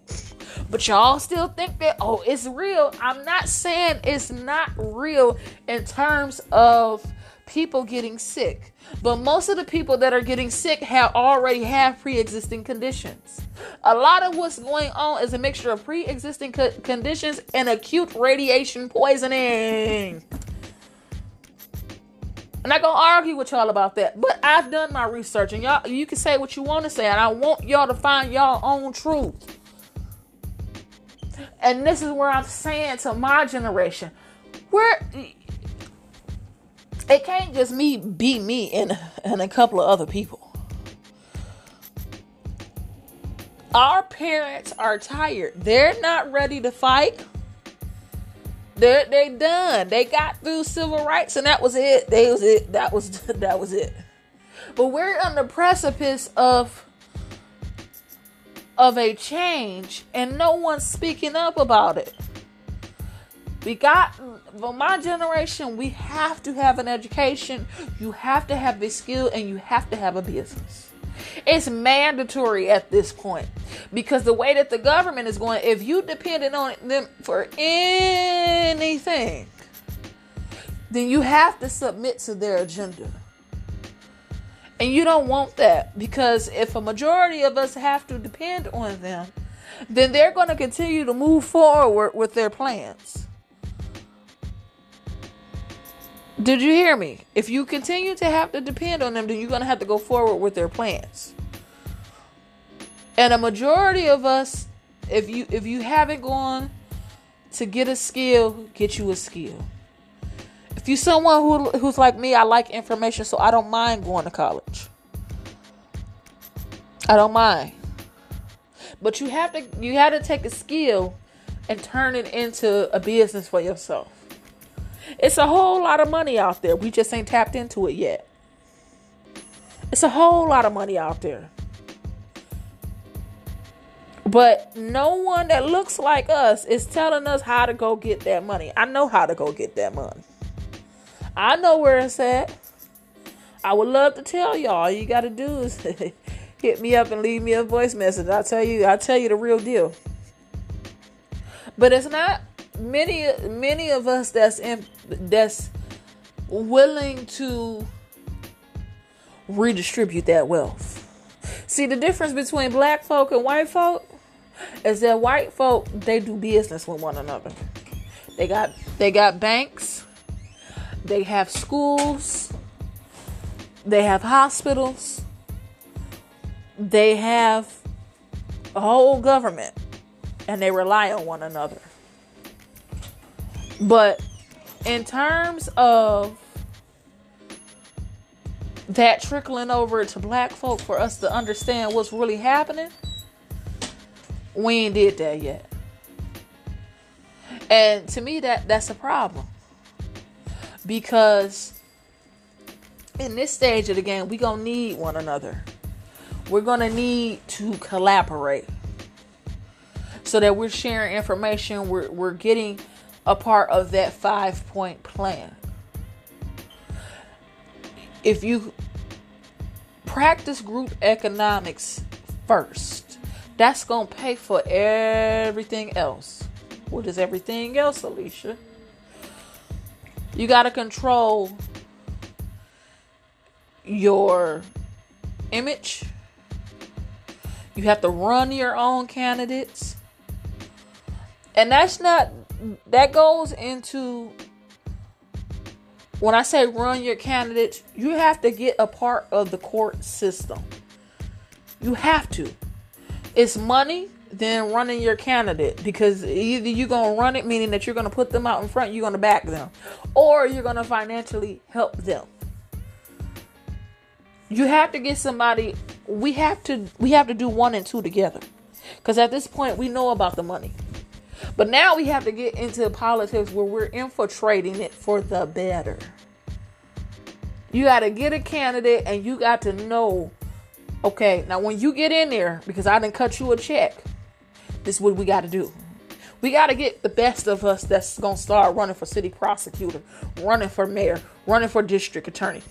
But y'all still think that oh, it's real. I'm not saying it's not real in terms of people getting sick. But most of the people that are getting sick have already have pre-existing conditions. A lot of what's going on is a mixture of pre-existing co- conditions and acute radiation poisoning. I'm not gonna argue with y'all about that, but I've done my research, and y'all, you can say what you want to say, and I want y'all to find y'all own truth. And this is where I'm saying to my generation, where it can't just me be me and and a couple of other people. Our parents are tired. They're not ready to fight. They're they done. They got through civil rights and that was it. They was it. That was that was it. But we're on the precipice of of a change and no one's speaking up about it. We got for my generation, we have to have an education, you have to have a skill, and you have to have a business. It's mandatory at this point because the way that the government is going, if you depended on them for anything, then you have to submit to their agenda. And you don't want that because if a majority of us have to depend on them, then they're going to continue to move forward with their plans. Did you hear me? If you continue to have to depend on them, then you're going to have to go forward with their plans. And a majority of us, if you if you haven't gone to get a skill, get you a skill. If you're someone who who's like me, I like information, so I don't mind going to college. I don't mind. But you have to you have to take a skill and turn it into a business for yourself. It's a whole lot of money out there. We just ain't tapped into it yet. It's a whole lot of money out there. But no one that looks like us is telling us how to go get that money. I know how to go get that money. I know where it's at. I would love to tell y'all. All you got to do is hit me up and leave me a voice message. I'll tell you. I'll tell you the real deal. But it's not many many of us that's in that's willing to redistribute that wealth. See the difference between black folk and white folk is that white folk they do business with one another. They got they got banks, they have schools, they have hospitals, they have a whole government, and they rely on one another. But in terms of that trickling over to black folk for us to understand what's really happening, we ain't did that yet. And to me that that's a problem. Because in this stage of the game, we gonna need one another. We're gonna need to collaborate so that we're sharing information. We're we're getting a part of that five point plan. If you practice group economics first, that's going to pay for everything else. What is everything else, Alicia? You got to control your image. You have to run your own candidates. And that's not that goes into when I say run your candidates, you have to get a part of the court system. You have to. It's money, then running your candidate because either you're going to run it, meaning that you're going to put them out in front, you're going to back them, or you're going to financially help them. You have to get somebody. We have to. We have to do one and two together, because at this point we know about the money. But now we have to get into politics where we're infiltrating it for the better. You got to get a candidate and you got to know okay, now when you get in there, because I didn't cut you a check, this is what we got to do. We got to get the best of us that's going to start running for city prosecutor, running for mayor, running for district attorney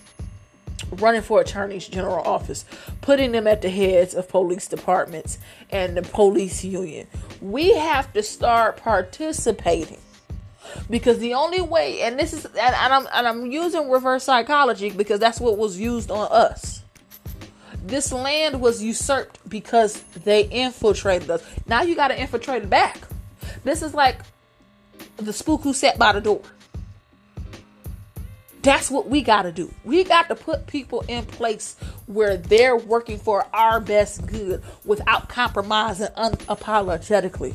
running for attorney's general office, putting them at the heads of police departments and the police union. We have to start participating because the only way, and this is, and, I'm and I'm using reverse psychology because that's what was used on us. This land was usurped because they infiltrated us. Now you got to infiltrate it back. This is like the spook who sat by the door. That's what we got to do. We got to put people in place where they're working for our best good without compromising unapologetically.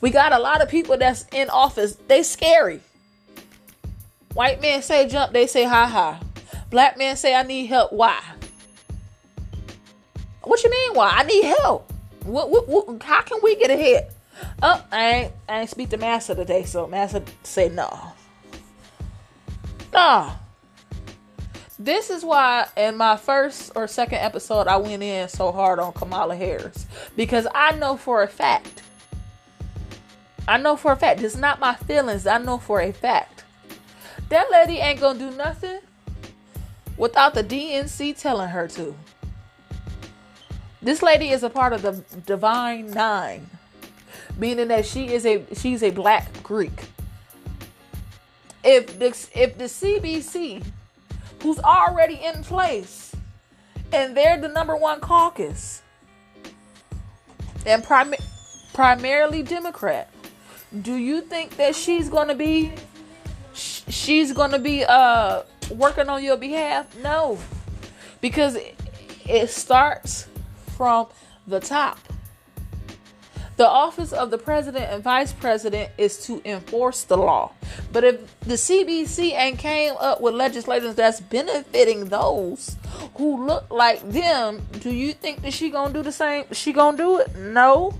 We got a lot of people that's in office, they scary. White men say jump, they say ha ha. Black men say I need help. Why? What you mean why? I need help. What, what, what how can we get ahead? Oh, I ain't I ain't speak to Master today, so Master say no. Nah. This is why in my first or second episode I went in so hard on Kamala Harris because I know for a fact. I know for a fact. It's not my feelings. I know for a fact. That lady ain't gonna do nothing without the DNC telling her to. This lady is a part of the Divine Nine, meaning that she is a she's a black Greek. If the if the CBC who's already in place. And they're the number one caucus. And prim- primarily Democrat. Do you think that she's going to be sh- she's going to be uh working on your behalf? No. Because it, it starts from the top. The office of the president and vice president is to enforce the law. But if the CBC ain't came up with legislation that's benefiting those who look like them, do you think that she gonna do the same? She gonna do it? No.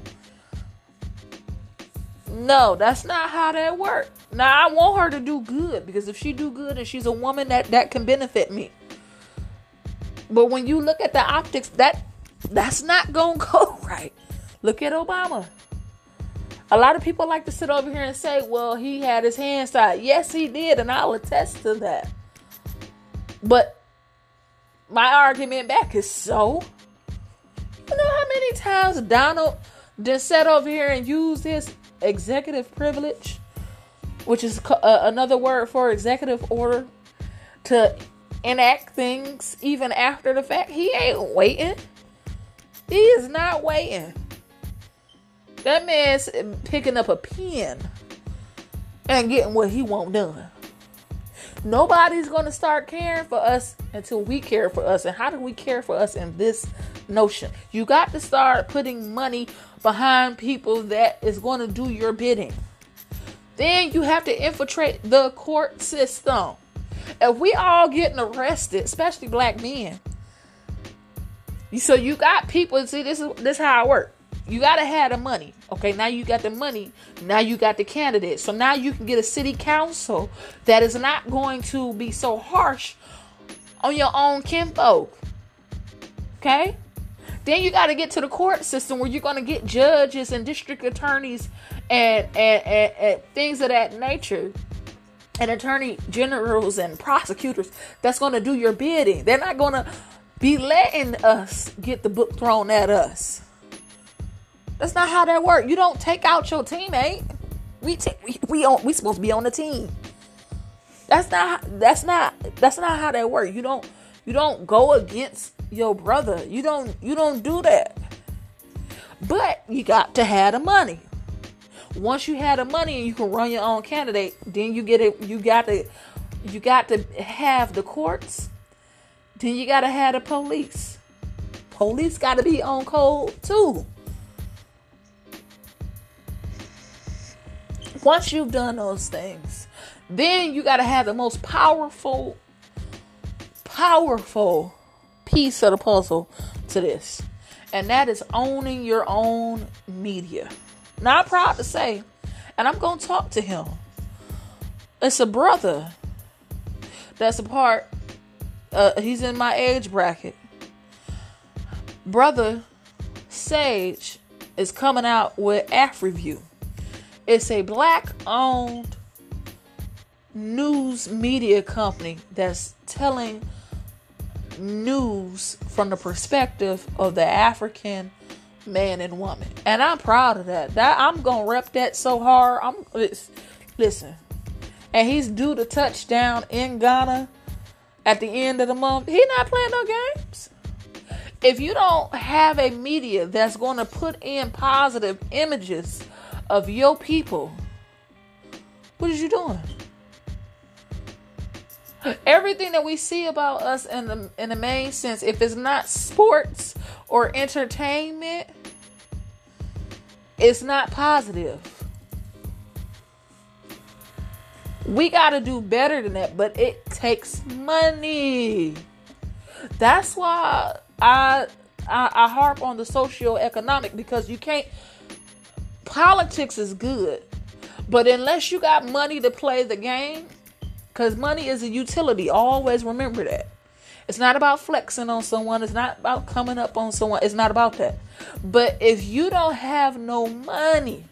No, that's not how that works. Now I want her to do good because if she do good and she's a woman that that can benefit me. But when you look at the optics, that that's not gonna go right. Look at Obama. A lot of people like to sit over here and say, well, he had his hands tied. Yes, he did, and I'll attest to that. But my argument back is so. You know how many times Donald just sat over here and used his executive privilege, which is uh, another word for executive order, to enact things even after the fact? He ain't waiting. He is not waiting. That man's um, picking up a pen and getting what he want done. Nobody's going to start caring for us until we care for us. And how do we care for us in this notion? You got to start putting money behind people that is going to do your bidding. Then you have to infiltrate the court system. If we all getting arrested, especially black men, so you got people. See, this is this is how it works. You gotta have the money. Okay, now you got the money. Now you got the candidate. So now you can get a city council that is not going to be so harsh on your own kinfolk. Okay? Then you got to get to the court system where you're to get judges and district attorneys and, and, and, and things of that nature and attorney generals and prosecutors that's to do your bidding. They're not to be letting us get the book thrown at us. That's not how that works. You don't take out your teammate. We take we we on we supposed to be on the team. That's not that's not that's not how that works. You don't you don't go against your brother. You don't you don't do that. But you got to have the money. Once you have the money and you can run your own candidate, then you get it you got to you got to have the courts. Then you got to have the police. Police got to be on code too. Once you've done those things, then you got to have the most powerful, powerful piece of the puzzle to this. And that is owning your own media. Now, I'm proud to say, and I'm going to talk to him. It's a brother that's a part, uh, he's in my age bracket. Brother Sage is coming out with AfriView. It's a black owned news media company that's telling news from the perspective of the African man and woman. And I'm proud of that. That I'm going to rep that so hard. I'm listen. And he's due to touchdown in Ghana at the end of the month. He not playing no games. If you don't have a media that's going to put in positive images of your people, what is you doing? Everything that we see about us in the in the main sense, if it's not sports or entertainment, it's not positive. We got to do better than that, but it takes money. That's why I I, I harp on the socio-economic because you can't politics is good, but unless you got money to play the game, because money is a utility, always remember that. It's not about flexing on someone. It's not about coming up on someone. It's not about that. But if you don't have no money,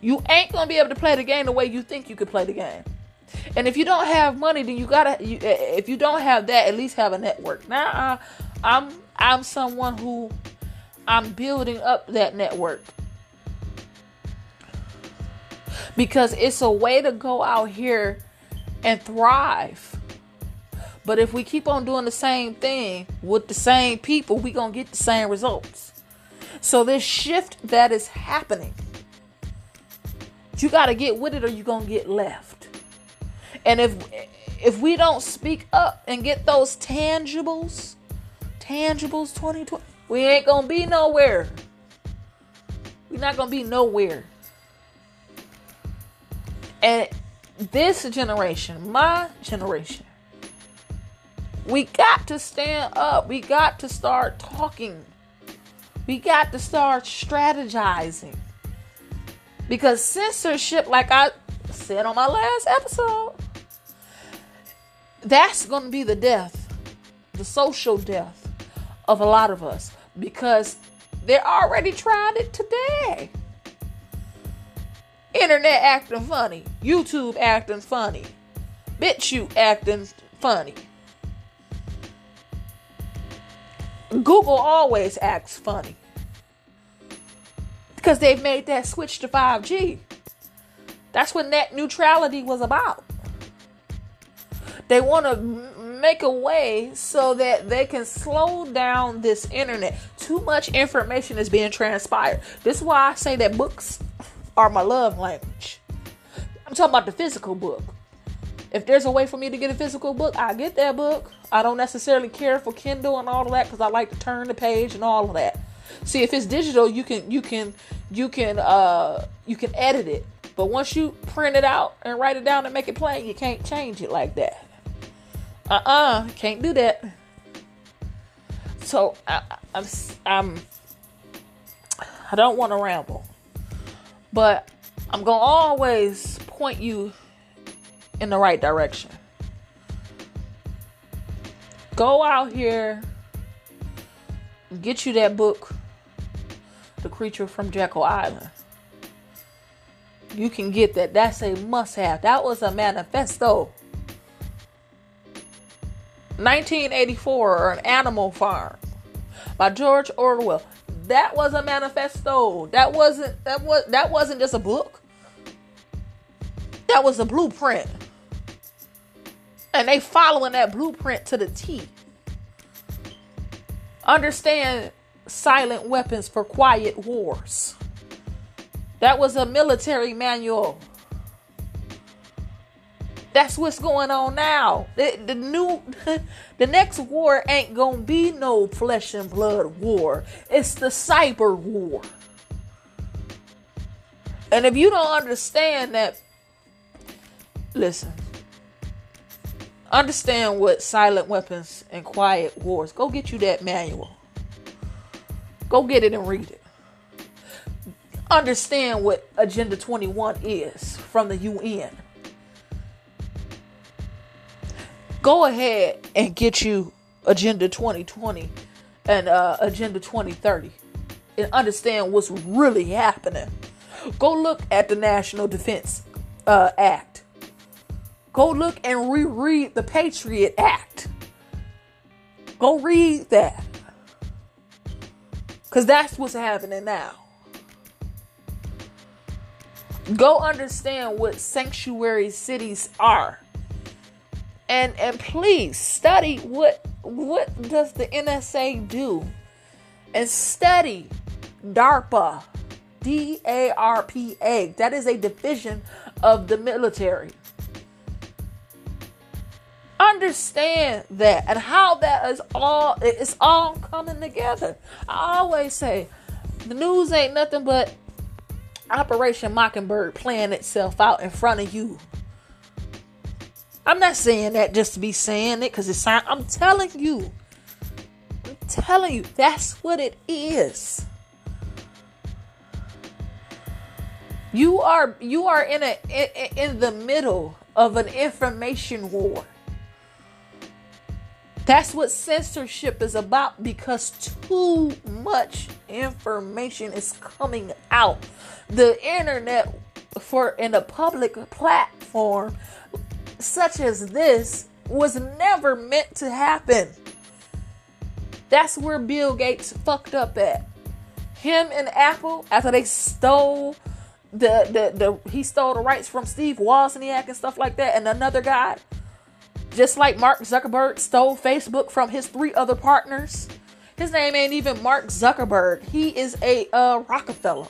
you ain't gonna be able to play the game the way you think you could play the game. And if you don't have money, then you gotta. You, if you don't have that, at least have a network. Now, I'm I'm someone who I'm building up that network. Because it's a way to go out here and thrive. But if we keep on doing the same thing with the same people, we're going to get the same results. So this shift that is happening, you got to get with it or you're going to get left. And if if we don't speak up and get those tangibles, tangibles 2020 we ain't gonna be nowhere. We're not gonna be nowhere. And this generation, my generation, we got to stand up. We got to start talking. We got to start strategizing. Because censorship, like I said on my last episode, that's going to be the death, the social death of a lot of us because They already tried it today. Internet acting funny. YouTube acting funny. bitch you acting funny. Google always acts funny. Because they've made that switch to 5G. That's what net neutrality was about. They want to make a way so that they can slow down this internet. Too much information is being transpired. This is why I say that books are my love language. I'm talking about the physical book. If there's a way for me to get a physical book, I get that book. I don't necessarily care for Kindle and all of that because I like to turn the page and all of that. See, if it's digital, you can you can you can uh you can edit it. But once you print it out and write it down and make it plain, you can't change it like that uh-uh can't do that. So I, i'm i'm i don't want to ramble but i'm gonna always point you in the right direction. Go out here get you that book the creature from jekyll island. You can get that. That's a must have that was a manifesto 1984 or An Animal Farm by George Orwell. That was a manifesto. That wasn't that was that wasn't just a book. That was a blueprint. And they following that blueprint to the T. Understand silent weapons for quiet wars. That was a military manual. That's what's going on now. The, the new, the next war ain't gonna be no flesh and blood war. It's the cyber war. And if you don't understand that, listen. Understand what silent weapons and quiet wars. Go get you that manual. Go get it and read it. Understand what Agenda 21 is from the UN. Go ahead and get you Agenda 2020 and uh, Agenda 2030 and understand what's really happening. Go look at the National Defense uh, Act. Go look and reread the Patriot Act. Go read that. Because that's what's happening now. Go understand what sanctuary cities are and and please study what what does the NSA do? And study DARPA D A R P A. That is a division of the military. Understand that and how that is all it's all coming together. I always say the news ain't nothing but Operation Mockingbird playing itself out in front of you I'm not saying that just to be saying it because it's I'm telling you. I'm telling you, that's what it is. You are you are in a in, in the middle of an information war. That's what censorship is about because too much information is coming out. The internet for in a public platform such as this was never meant to happen. That's where Bill Gates fucked up at. Him and Apple, after they stole the the, the he stole the rights from Steve Wozniak and stuff like that, and another guy, just like Mark Zuckerberg stole Facebook from his three other partners. His name ain't even Mark Zuckerberg. He is a uh, Rockefeller.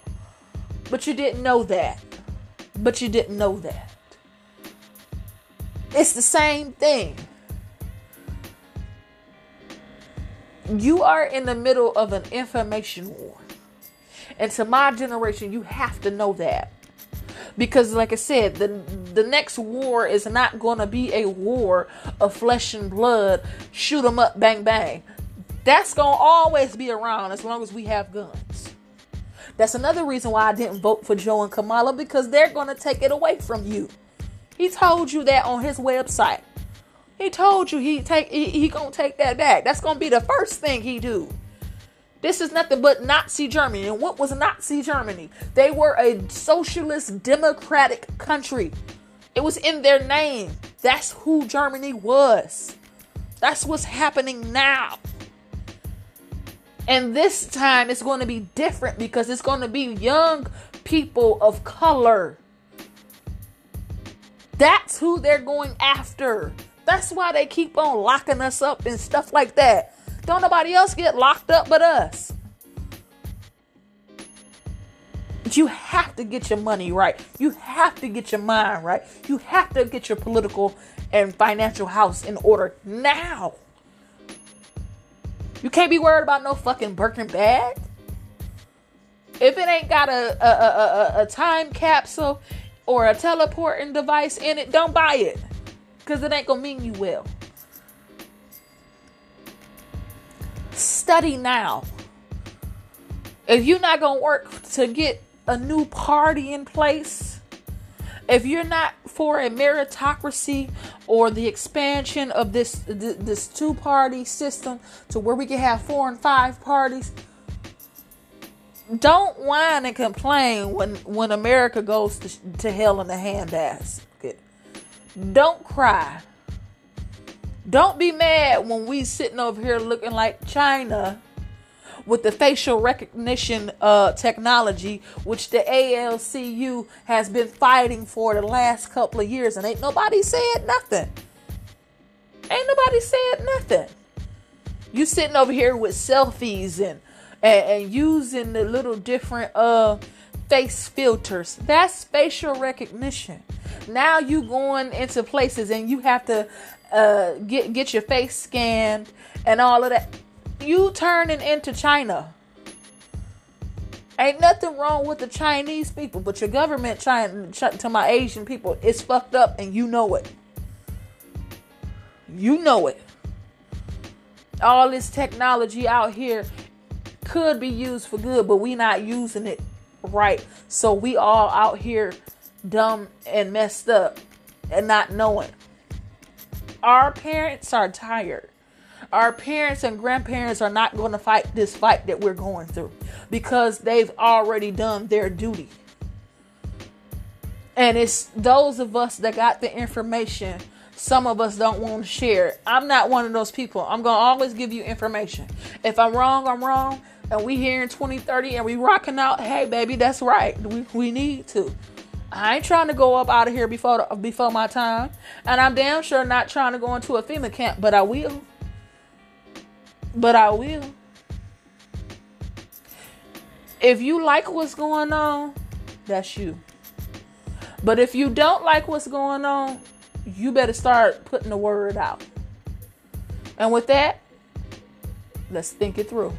But you didn't know that. But you didn't know that. It's the same thing. You are in the middle of an information war. And to my generation, you have to know that. Because, like I said, the, the next war is not going to be a war of flesh and blood, shoot them up, bang, bang. That's going to always be around as long as we have guns. That's another reason why I didn't vote for Joe and Kamala because they're going to take it away from you. He told you that on his website. He told you he take he, he gonna take that back. That's gonna be the first thing he do. This is nothing but Nazi Germany. And what was Nazi Germany? They were a socialist democratic country. It was in their name. That's who Germany was. That's what's happening now. And this time it's going to be different because it's going to be young people of color. That's who they're going after. That's why they keep on locking us up and stuff like that. Don't nobody else get locked up but us. But you have to get your money right. You have to get your mind right. You have to get your political and financial house in order now. You can't be worried about no fucking Birkin bag. If it ain't got a, a, a, a, time capsule or a teleporting device in it, don't buy it. Because it ain't going to mean you will. Study now. If you're not going to work to get a new party in place, if you're not for a meritocracy or the expansion of this this two party system to where we can have four and five parties, don't whine and complain when when America goes to, to hell in the handbasket. Don't cry. Don't be mad when we sitting over here looking like China with the facial recognition uh, technology, which the ALCU has been fighting for the last couple of years, and ain't nobody said nothing. Ain't nobody said nothing. You sitting over here with selfies and and, and using the little different uh face filters. That's facial recognition. Now you going into places and you have to uh, get get your face scanned and all of that you turning into China. Ain't nothing wrong with the Chinese people, but your government trying to my Asian people, it's fucked up and you know it. You know it. All this technology out here could be used for good, but we not using it right. So we all out here dumb and messed up and not knowing. Our parents are tired our parents and grandparents are not going to fight this fight that we're going through because they've already done their duty. And it's those of us that got the information. Some of us don't want to share. I'm not one of those people. I'm going to always give you information. If I'm wrong, I'm wrong. And we here in 2030 and we rocking out, hey, baby, that's right. We, we need to. I ain't trying to go up out of here before before my time, and I'm damn sure not trying to go into a FEMA camp, but I will. But I will. If you like what's going on, that's you. But if you don't like what's going on, you better start putting the word out. And with that, let's think it through.